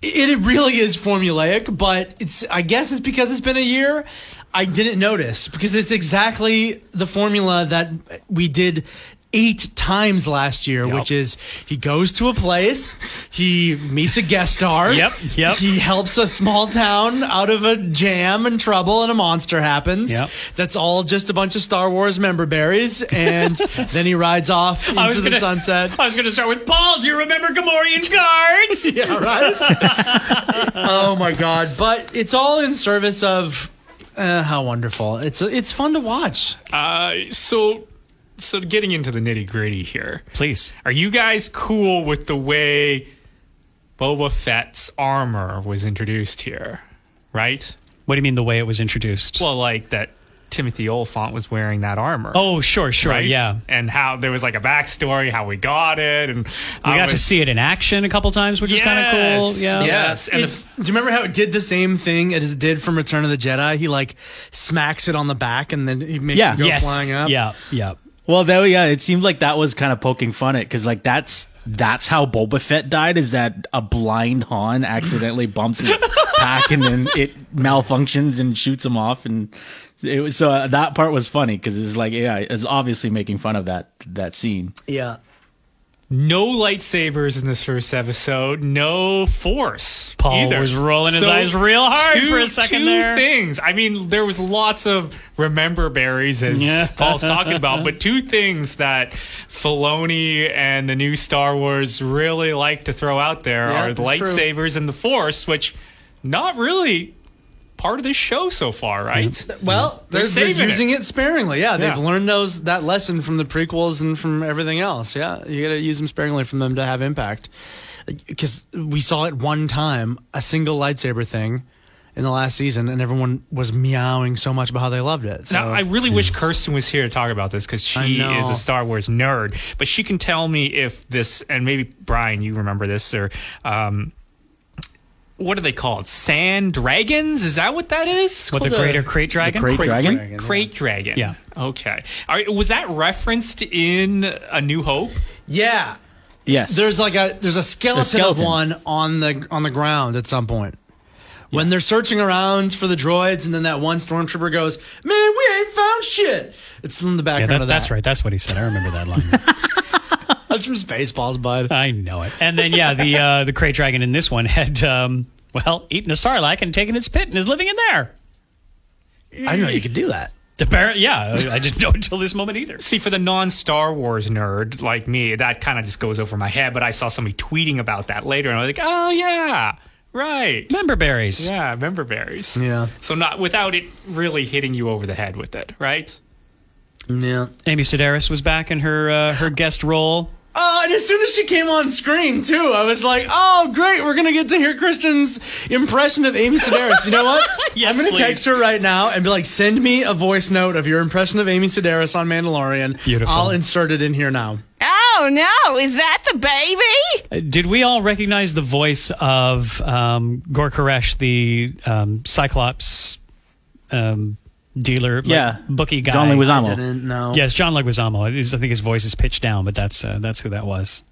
it, it really is formulaic, but it's I guess it's because it's been a year. I didn't notice because it's exactly the formula that we did eight times last year, which is he goes to a place, he meets a guest star, Yep, yep. he helps a small town out of a jam and trouble, and a monster happens. Yep. That's all just a bunch of Star Wars member berries, and [laughs] then he rides off into I was the gonna, sunset. I was going to start with Paul. Do you remember Gamorrean guards? [laughs] yeah, right. [laughs] oh my god! But it's all in service of uh, how wonderful. It's it's fun to watch. Uh, so, so getting into the nitty gritty here. Please. Are you guys cool with the way Boba Fett's armor was introduced here? Right? What do you mean the way it was introduced? Well, like that Timothy Olyphant was wearing that armor. oh, sure, sure. right? Yeah. And how there was like a backstory, how we got it, and We I got to see it in action a couple times, which is kind of cool. Yes, Yeah. Yes. And It- the, do you remember how it did the same thing as it did from Return of the Jedi? He like smacks it on the back and then he makes Yeah. it go Yes. flying up. Yeah. Yeah. Well, that yeah, it seemed like that was kind of poking fun at because like that's that's how Boba Fett died is that a blind Han accidentally bumps his [laughs] pack and then it malfunctions and shoots him off and it was so uh, that part was funny because it's like yeah, it's obviously making fun of that that scene. yeah. No lightsabers in this first episode. No force. Paul either. was rolling his eyes real hard for a second two there. things. I mean, there was lots of remember berries as Yeah. [laughs] Paul's talking about, but two things that Filoni and the new Star Wars really like to throw out there Yeah, are the that's true. lightsabers and the force, which not really part of this show so far, right? Well, They're they're, they're using it. sparingly. Yeah, they've Yeah. learned those that lesson from the prequels and from everything else. Yeah, you got to use them sparingly for them to have impact. Because we saw it one time, a single lightsaber thing in the last season, and everyone was meowing so much about how they loved it. So Now, I really wish Kirsten was here to talk about this because she is a Star Wars nerd. But she can tell me if this, and maybe Brian, you remember this, or um, what are they called? Sand dragons? Is that what that is? What the called a- greater krayt dragon? krayt dragon? Krayt dragon. Yeah. Okay. All right, was that referenced in A New Hope? yeah, Yes, there's like a there's a skeleton, skeleton. of one on the on the ground at some point. When they're searching around for the droids, and then that one stormtrooper goes, "Man, we ain't found shit." It's in the Yeah, background that, of that. that's right. That's what he said. I remember that line. [laughs] That's from Spaceballs, bud. I know it. And then yeah, the uh, the krayt dragon in this one had um, well eaten a sarlacc and taken its pit and is living in there. I didn't know you could do that. The bear, yeah, I didn't know until this moment either. See, for the non Star Wars nerd like me, that kind of just goes over my head. But I saw somebody tweeting about that later, and I was like, oh, yeah, right. Member berries. Yeah, member berries. Yeah. So, not without it really hitting you over the head with it, right? Yeah. Amy Sedaris was back in her uh, her guest role. Oh, and as soon as she came on screen, too, I was like, oh, great, we're going to get to hear Kirsten's impression of Amy Sedaris. You know what? [laughs] Yes, I'm going to please. text her right now and be like, send me a voice note of your impression of Amy Sedaris on Mandalorian. Beautiful. I'll insert it in here now. Oh no, is that the baby? Uh, Did we all recognize the voice of um, Gor Koresh, the um, Cyclops um, dealer, like, Yeah. bookie guy? John Leguizamo. Didn't know. Yes, John Leguizamo. It is- I think his voice is pitched down, but that's uh, that's who that was.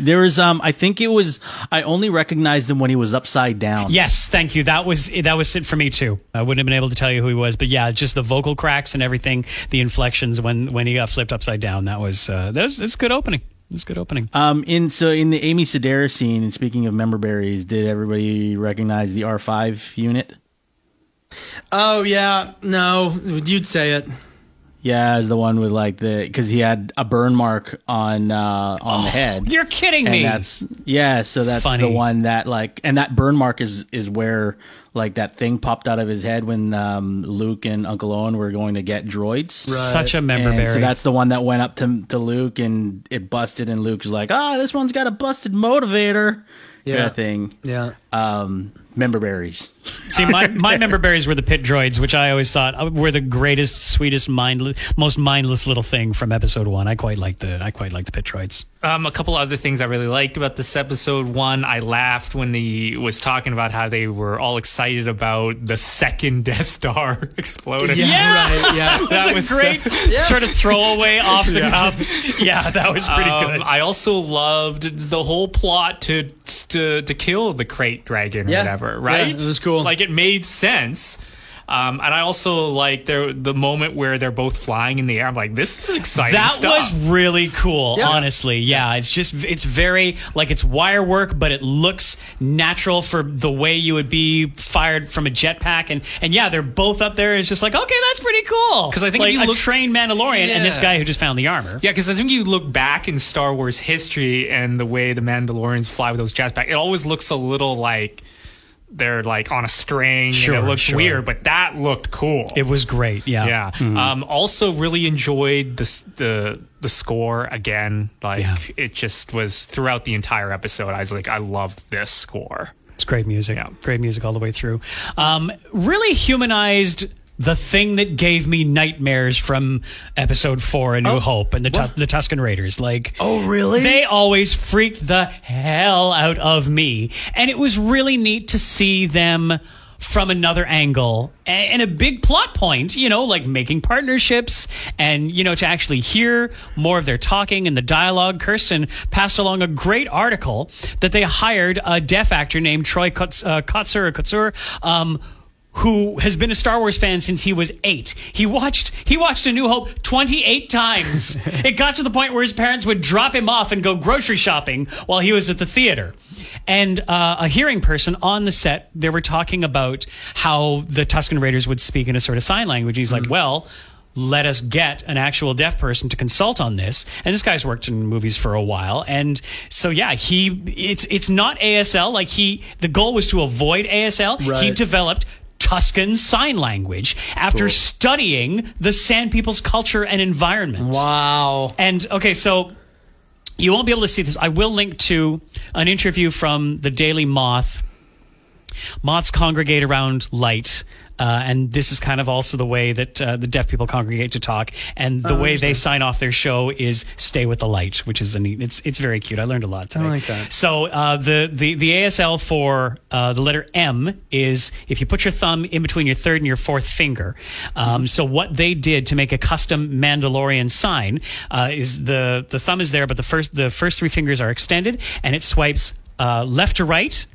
There was um I think it was I only recognized him when he was upside down. Yes, thank you. That was that was it for me too. I wouldn't have been able to tell you who he was, but yeah, just the vocal cracks and everything, the inflections when when he got flipped upside down. That was uh, that was it's good opening. It's good opening. Um in so in the Amy Sedaris scene and speaking of member berries, did everybody recognize the R5 unit? Oh, yeah. No, you'd say it. Yeah, as the one with like the cuz he had a burn mark on uh on the head. You're kidding and me. that's yeah, so that's Funny. the one that like and that burn mark is is where like that thing popped out of his head when um Luke and Uncle Owen were going to get droids. Such a member And berry. so that's the one that went up to to Luke and it busted, and Luke's like, "Ah, this one's got a busted motivator." Yeah, Yeah. thing. Yeah. Um, member berries. See, my, [laughs] my member berries were the pit droids, which I always thought uh, were the greatest, sweetest, mindless, most mindless little thing from episode one. I quite liked the I quite liked the pit droids. Um, a couple other things I really liked about this episode. One, I laughed when he was talking about how they were all excited about the second [laughs] Death Star [laughs] exploding. Yeah, right. Yeah. That That was was a great sort of throwaway off the cuff. Yeah, that was pretty Um, good. I also loved the whole plot to to to kill the krayt dragon or Yeah. Whatever. Right? Yeah, it was cool. Like it made sense. Um, and I also like there the moment where they're both flying in the air. I'm like, this is exciting. That stuff. was really cool, Yeah. honestly. Yeah, it's just it's very like it's wire work, but it looks natural for the way you would be fired from a jetpack. And and yeah, they're both up there. It's just like okay, that's pretty cool. Because I think like if you a look- trained Mandalorian and this guy who just found the armor. Yeah, because I think you look back in Star Wars history and the way the Mandalorians fly with those jetpacks, it always looks a little like they're like on a string Sure, and it looks sure. weird, but that looked cool. It was great. Yeah. yeah. Um, also, really enjoyed the the the score again. Like Yeah. it just was throughout the entire episode. I was like, I love this score. It's great music. Yeah. Great music all the way through. Um, really humanized the thing that gave me nightmares from episode four, A New Hope, and the Tus- the Tusken Raiders. Like, Oh, really? They always freaked the hell out of me, and it was really neat to see them from another angle and a big plot point, you know, like making partnerships and, you know, to actually hear more of their talking and the dialogue. Kirsten passed along a great article that they hired a deaf actor named Troy Kotz, uh, Kotsur or Kotsur, um, who has been a Star Wars fan since he was eight. He watched he watched A New Hope 28 times. [laughs] it got to the point where his parents would drop him off and go grocery shopping while he was at the theater. And uh, a hearing person on the set, they were talking about how the Tusken Raiders would speak in a sort of sign language. He's like, well, let us get an actual deaf person to consult on this. And this guy's worked in movies for a while. And so, yeah, he, it's, it's not ASL. Like he, the goal was to avoid ASL. He developed Tusken Sign Language after studying the Sand People's culture and environment. Wow. And okay, so you won't be able to see this. I will link to an interview from the Daily Moth. Moths congregate around light. Uh, and this is kind of also the way that uh, the deaf people congregate to talk, and the way they sign off their show is "Stay with the light," which is a neat. It's it's very cute. I learned a lot today. like that. So uh, the the the ASL for uh, the letter M is if you put your thumb in between your third and your fourth finger. Um, so what they did to make a custom Mandalorian sign uh, is the the thumb is there, but the first the first three fingers are extended, and it swipes uh, left to right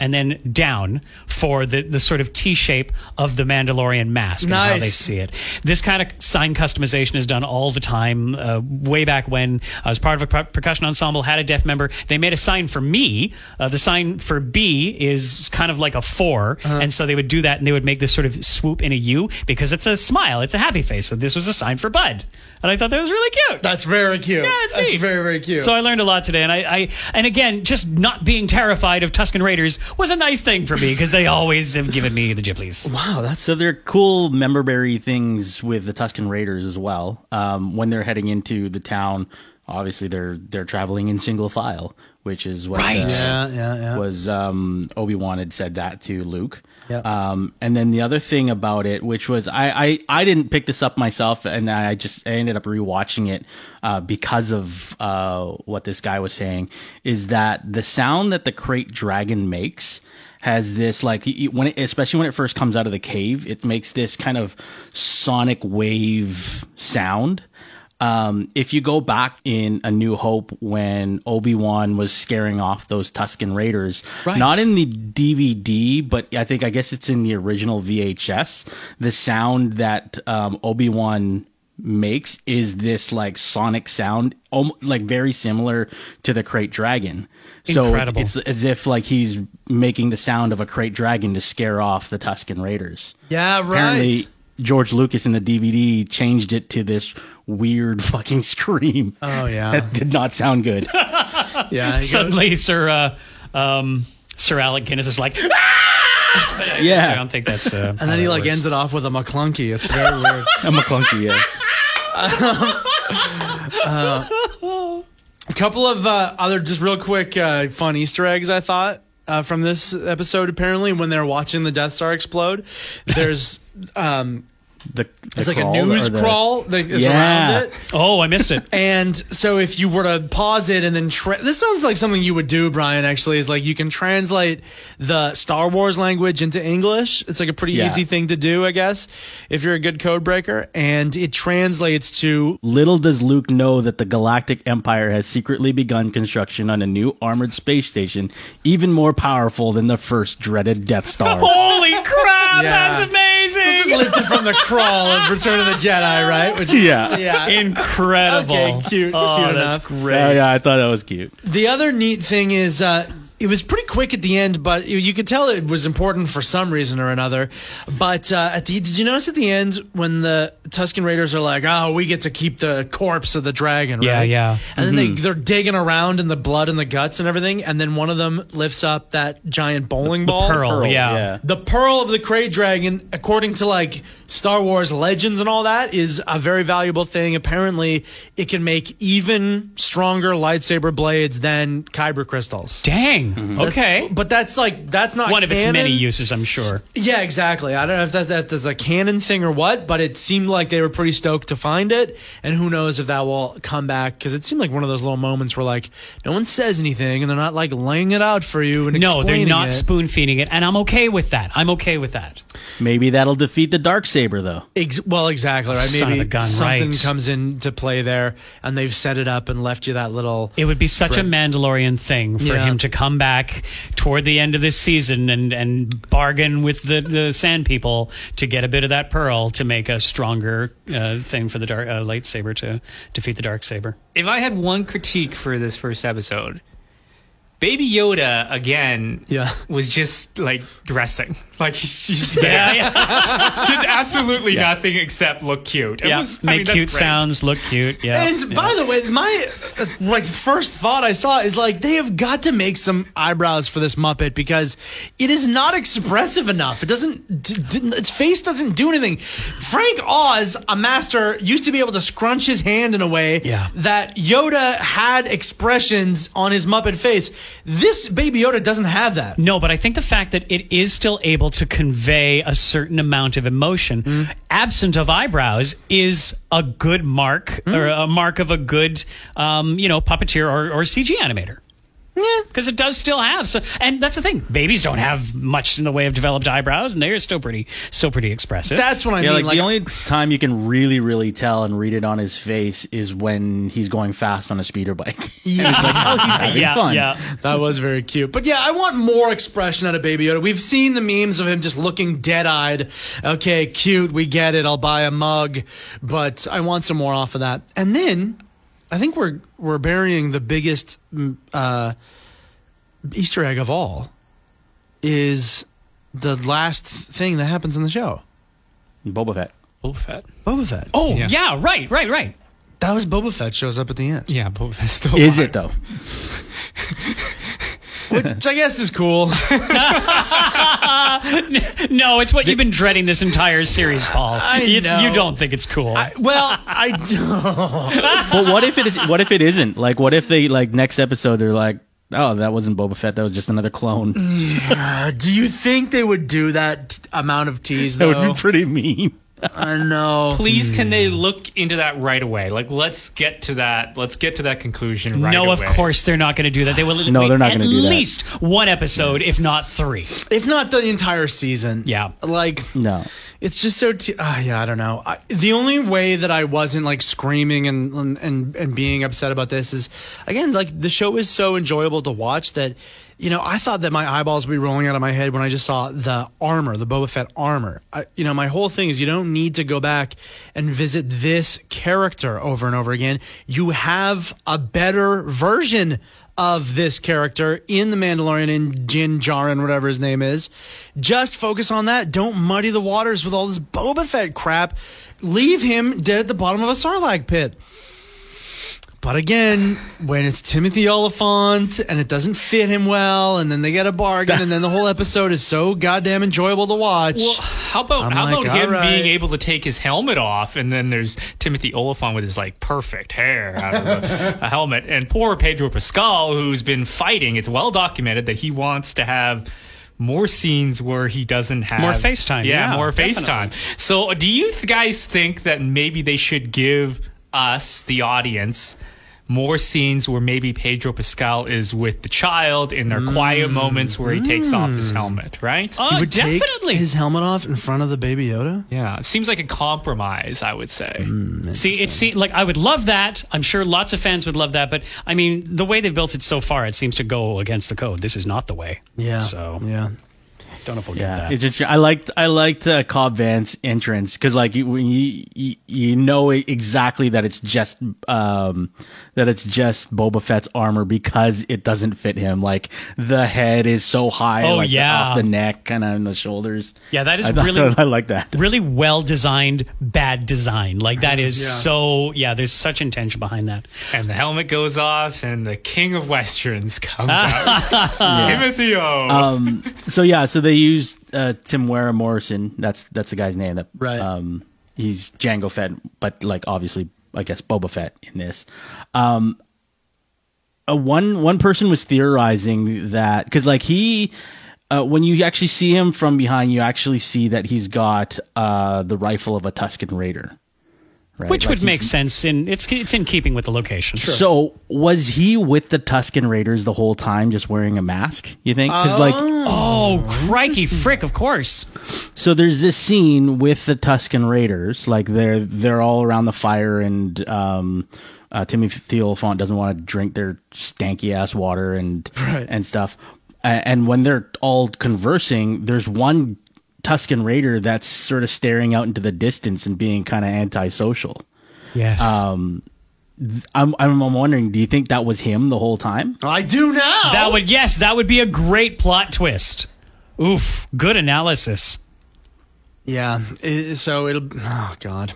and then down for the, the sort of T shape of the Mandalorian mask and how they see it. This kind of sign customization is done all the time. Uh, way back when I was part of a per- percussion ensemble, had a deaf member, they made a sign for me. Uh, the sign for B is kind of like a 4 Uh-huh. and so they would do that and they would make this sort of swoop in a U because it's a smile, it's a happy face. So this was a sign for Bud, and I thought that was really cute. That's very cute. Yeah, it's That's neat. very very cute. So I learned a lot today, and I, I and again, just not being terrified of Tusken Raiders was a nice thing for me because they always have given me the Ghiblis. wow, that's So there are cool memberberry things with the Tusken Raiders as well. Um, when they're heading into the town, obviously they're they're traveling in single file, which is what Right. uh, yeah yeah yeah. was um, Obi Wan had said that to Luke. Yep. Um, and then the other thing about it, which was I, I I didn't pick this up myself, and I just I ended up rewatching it uh, because of uh, what this guy was saying, is that the sound that the krayt dragon makes has this like when it, especially when it first comes out of the cave, it makes this kind of sonic wave sound. Um, if you go back in A New Hope when Obi Wan was scaring off those Tusken Raiders, Right. not in the DVD, but I think I guess it's in the original VHS. The sound that um, Obi Wan makes is this like sonic sound, om- like very similar to the Krayt Dragon. So Incredible. it's as if like he's making the sound of a Krayt Dragon to scare off the Tusken Raiders yeah right. apparently George Lucas in the DVD changed it to this weird [laughs] fucking scream. Oh, yeah. that did not sound good. [laughs] yeah. he goes- Suddenly, Sir uh, um, Sir Alec Guinness is like, "Ah!" [laughs] I don't think that's. Uh, and then he like ends it off with a McClunky. It's very weird. I'm a clunky. Yeah, A couple of uh, other just real quick uh, fun Easter eggs I thought uh, from this episode. Apparently, when they're watching the Death Star explode, there's um, the, the it's like a news the- crawl that is Yeah. around it. Oh, I missed it. And so if you were to pause it and then tra- this sounds like something you would do, Brian. Actually, is like you can translate the Star Wars language into English. It's like a pretty Yeah. easy thing to do, I guess, if you're a good code breaker. And it translates to Little does Luke know that the Galactic Empire has secretly begun construction on a new armored space station, even more powerful than the first dreaded Death Star. [laughs] Holy crap! Yeah. That's amazing. So just lifted from the crawl of Return of the Jedi, right? Which is, Yeah. yeah. [laughs] Incredible. Okay, cute, Oh, cute that's enough. great. yeah, yeah, I thought that was cute. The other neat thing is, uh, it was pretty quick at the end, but you- you could tell it was important for some reason or another. But uh, at the did you notice at the end when the Tusken Raiders are like, "Oh, we get to keep the corpse of the dragon," Yeah, right? yeah. And then they they're digging around in the blood and the guts and everything, and then one of them lifts up that giant bowling ball, pearl, yeah. yeah. the pearl of the Krayt dragon, according to like Star Wars legends and all that, is a very valuable thing. Apparently, it can make even stronger lightsaber blades than kyber crystals. Dang. Mm-hmm. That's- Okay. but that's like that's not One of its canon. many uses, I'm sure. Yeah, exactly. I don't know if that that's a canon thing or what, but it seemed like they were pretty stoked to find it, and who knows if that will come back because it seemed like one of those little moments where like no one says anything and they're not like laying it out for you and No, they're explaining not it. spoon feeding it, and I'm okay with that. I'm okay with that. Maybe that'll defeat the dark saber though. Ex- well, exactly right. Son of Maybe a gun, something right. comes into play there, and they've set it up and left you that little. It would be such a Mandalorian thing for Yeah. him to come back toward the end of this season and, and bargain with the, the Sand People to get a bit of that pearl to make a stronger uh, thing for the dark uh, lightsaber to defeat the dark saber. If I had one critique for this first episode, Baby Yoda again Yeah. was just like dressing. Like he's just there. yeah, [laughs] did absolutely nothing except look cute. It yeah. was- I Make mean, cute great. sounds, look cute. Yeah. And by the way, my uh, like first thought I saw is like they have got to make some eyebrows for this Muppet because it is not expressive enough. It doesn't. D- d- its face doesn't do anything. Frank Oz, a master, used to be able to scrunch his hand in a way Yeah. that Yoda had expressions on his Muppet face. This Baby Yoda doesn't have that. No, but I think the fact that it is still able to convey a certain amount of emotion, Mm. absent of eyebrows, is a good mark Mm. or a mark of a good, um, you know, puppeteer or, or CG animator. Because it does still have so. And that's the thing, babies don't have much in the way of developed eyebrows, and they're still pretty, still pretty expressive. That's what I Yeah, mean. like, the only time you can really, really tell and read it on his face is when he's going fast on a speeder bike. [laughs] Yeah. Like, oh, he's having yeah, fun. yeah. That was very cute. But yeah, I want more expression out of Baby Yoda. We've seen the memes of him just looking dead eyed. Okay, cute, we get it. I'll buy a mug. But I want some more off of that. And then I think we're we're burying the biggest mm, uh, Easter egg of all is the last thing that happens in the show. Boba Fett. Boba Fett. Boba Fett. oh Yeah. yeah. right, right, right. that was Boba Fett shows up at the end. Yeah, Boba Fett's still Is alive. it though? [laughs] Which I guess is cool. [laughs] No, it's what you've been dreading this entire series, Paul. It's- know. You don't think it's cool. well, I [laughs] don't. But what if it? What if it isn't? Like, what if they like next episode? They're like, oh, that wasn't Boba Fett. That was just another clone. Uh, do you think they would do that amount of tease [laughs] That though? would be pretty mean. I know. Please, can they look into that right away? Like, let's get to that. Let's get to that conclusion right no, away. of course they're not going to do that. They will. [sighs] No, wait they're not at gonna do that. At least one episode, if not three. If not the entire season. Yeah. Like No. it's just so. T- uh, yeah, I don't know. I, the only way that I wasn't like screaming and, and and and being upset about this is again like the show is so enjoyable to watch that. You know, I thought that my eyeballs would be rolling out of my head when I just saw the armor, the Boba Fett armor. I, you know, my whole thing is you don't need to go back and visit this character over and over again. You have a better version of this character in The Mandalorian in Jin Djarin, whatever his name is. Just focus on that. Don't muddy the waters with all this Boba Fett crap. Leave him dead at the bottom of a Sarlacc pit. But again, when it's Timothy Olyphant and it doesn't fit him well, and then they get a bargain, and then the whole episode is so goddamn enjoyable to watch. Well, how about I'm how like, about him all right. being able to take his helmet off, and then there's Timothy Olyphant with his like perfect hair out of a, a [laughs] helmet, and poor Pedro Pascal, who's been fighting. It's well documented that he wants to have more scenes where he doesn't have More FaceTime, yeah, more definitely. FaceTime. So, do you guys think that maybe they should give us, the audience, more scenes where maybe Pedro Pascal is with the child in their quiet moments where he takes off his helmet, right? Uh, he would take definitely. his helmet off in front of the baby Yoda. Yeah, it seems like a compromise, I would say. See, it's see, like I would love that. I'm sure lots of fans would love that, but I mean, the way they've built it so far, it seems to go against the code. This is not the way. Yeah. So yeah. Don't know if we'll get Yeah, that. it's just I liked I liked uh, Cobb Vanth's entrance because like you, when you you you know exactly that it's just um that it's just Boba Fett's armor because it doesn't fit him. Like the head is so high, Oh, like yeah. off the neck, kind of in the shoulders. Yeah, that is I thought- really- [laughs] I like that. really well designed, bad design. Like that is Yeah. so. Yeah, there's such intention behind that. And the helmet goes off, and the king of westerns comes [laughs] out. Timothy O. Um, so yeah, so they used uh, Temuera Morrison. That's that's the guy's name. That Right. Um, he's Jango Fett, but like obviously, I guess Boba Fett in this. Um, uh, one one person was theorizing that because like he. Uh, when you actually see him from behind, you actually see that he's got uh, the rifle of a Tusken Raider, right? Which Like would make sense in it's it's in keeping with the location. So was he with the Tusken Raiders the whole time, just wearing a mask? You think? Because like Oh, crikey, frick! Of course. So there's this scene with the Tusken Raiders, like they're they're all around the fire, and um, uh, Timothy Olyphant doesn't want to drink their stanky ass water and Right. and stuff. And when they're all conversing, there's one Tusken Raider that's sort of staring out into the distance and being kind of antisocial. Yes. I'm, I'm I'm wondering, do you think that was him the whole time? I do now. that would yes, that would be a great plot twist. Oof, good analysis. Yeah. so it'll. Oh God.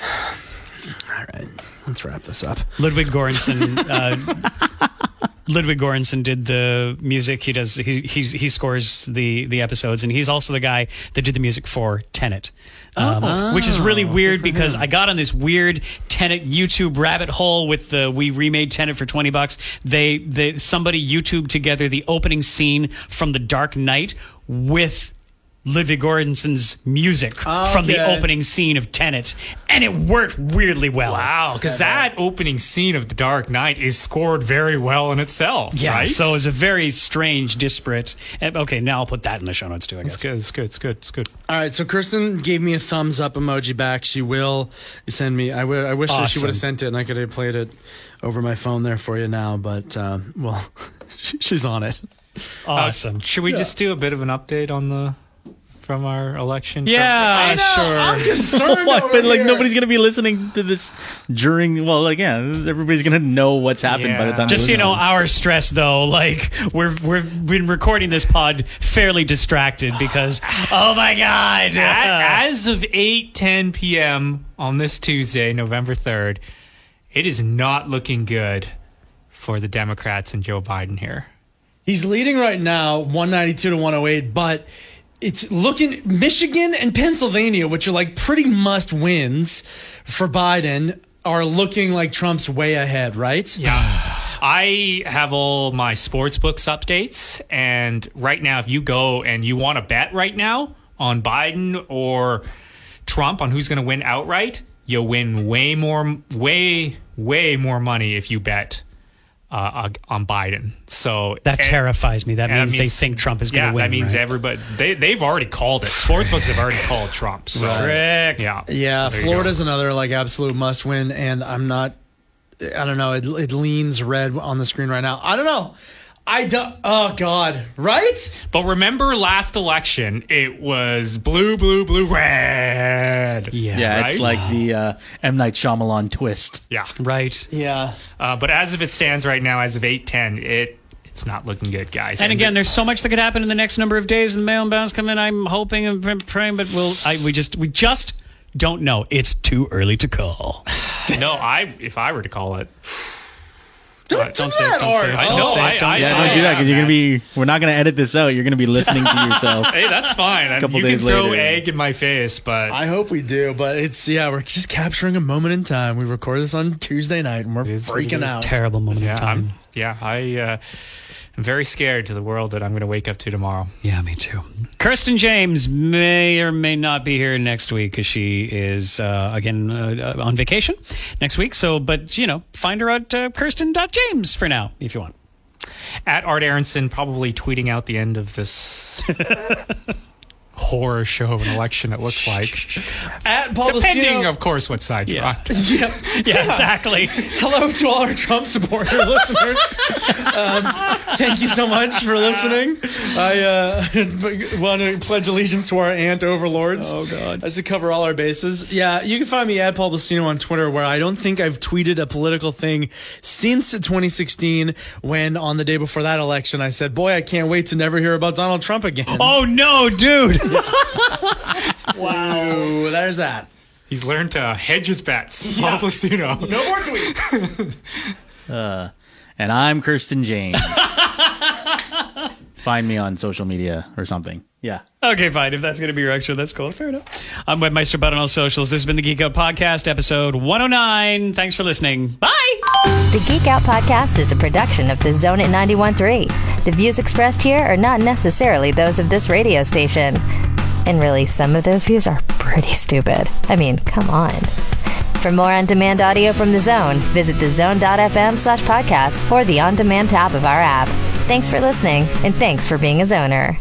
[sighs] All right. Let's wrap this up. Ludwig Göransson. Uh, [laughs] Ludwig Göransson did the music. He does. He he's, he scores the the episodes, and he's also the guy that did the music for Tenet. Um, which is really weird because I got on this weird Tenet YouTube rabbit hole with the we remade Tenet for twenty bucks. They they somebody YouTube together the opening scene from The Dark Knight with Ludwig Göransson's music from the opening scene of Tenet, and it worked weirdly well. Wow, because that opening scene of The Dark Knight is scored very well in itself. Yeah, right? so it's a very strange, disparate. eh, Okay, now I'll put that in the show notes too. I guess. it's good. It's good. It's good. It's good. All right, so Kirsten gave me a thumbs up emoji back. She will send me. I wish that she would have sent it and I could have played it over my phone there for you now. But um, well, [laughs] she's on it. Awesome. Should we just do a bit of an update on the from our election? yeah, sure. concerned [laughs] what? over But like here. nobody's gonna be listening to this during. Well, like yeah, everybody's gonna know what's happened by the time. Just so you know, listen. our stress though, like we're we've been recording this pod fairly distracted because oh my god, At- [laughs] As of 8 10 p.m. on this Tuesday, November 3rd, it is not looking good for the Democrats and Joe Biden here. He's leading right now, 192 to 108, but it's looking Michigan and Pennsylvania, which are like pretty must wins for Biden, are looking like Trump's way ahead, right? Yeah. [sighs] I have all my sports books updates, and right now, if you go and you want to bet right now on Biden or Trump on who's going to win outright, you'll win way more, way, way more money if you bet uh, on Biden. So that and- terrifies me. That and means, they think Trump is going to yeah, win. that means right? everybody they they've already called it. Sportsbooks have already called Trump. So Frick. yeah, Yeah, There you Florida's another like absolute must win, and I'm not. I don't know. It, it leans red on the screen right now. I don't know. I don't. Oh God! Right? But remember last election, it was blue, blue, blue, red. Yeah. yeah, right? it's like the uh, M Night Shyamalan twist. Yeah. right. Yeah. Uh, but as of it stands right now, as of eight ten, it it's not looking good, guys. And again, there's so much that could happen in the next number of days, and the mail and bounce come in. I'm hoping and praying, but we'll. I, we just we just don't know. It's too early to call. [sighs] no, I if I were to call it, Don't, don't do say it, that, don't say Art. it, I don't know, say it, I- don't I- say Yeah, it. don't do that because you're gonna be. We're not gonna edit this out. You're gonna be listening to [laughs] yourself. hey, that's fine. And Couple you can throw later. egg in my face, but I hope we do, but it's yeah. We're just capturing a moment in time. We record this on Tuesday night, and we're is what it freaking out. Terrible moment yeah, of time. I'm yeah, I uh, am very scared to the world that I'm going to wake up to tomorrow. Yeah, me too. Kirsten James may or may not be here next week because she is uh, again uh, uh, on vacation next week. So, but you know, find her at uh, Kirsten.James for now if you want. At Art Aronson, probably tweeting out the end of this [laughs] horror show of an election. It looks like, [laughs] At Paul depending, Destino- of course, what side you're Yeah. on. [laughs] Yep. [laughs] Yeah, exactly. Hello to all our Trump supporter listeners. Um, thank you so much for listening. I uh, want to pledge allegiance to our ant overlords. Oh, God. I should cover all our bases. Yeah, you can find me at Paul Bustino on Twitter, where I don't think I've tweeted a political thing since 2016. When on the day before that election, I said, "Boy, I can't wait to never hear about Donald Trump again." oh no, dude! [laughs] Ooh, there's that. He's learned to hedge his bets. Paul Placino. [laughs] No more tweets. [laughs] Uh, and I'm Kirsten James. Find me on social media or something. Yeah. okay, fine. If that's going to be your extra, that's cool. Fair enough. I'm Webmeister Bud on all socials. This has been the Geek Out Podcast, episode 109. Thanks for listening. Bye. The Geek Out Podcast is a production of the Zone at 91.3. The views expressed here are not necessarily those of this radio station. And really, some of those views are pretty stupid. I mean, come on. For more on demand audio from the zone, visit thezone.fm slash podcast or the on demand tab of our app. Thanks for listening, and thanks for being a zoner.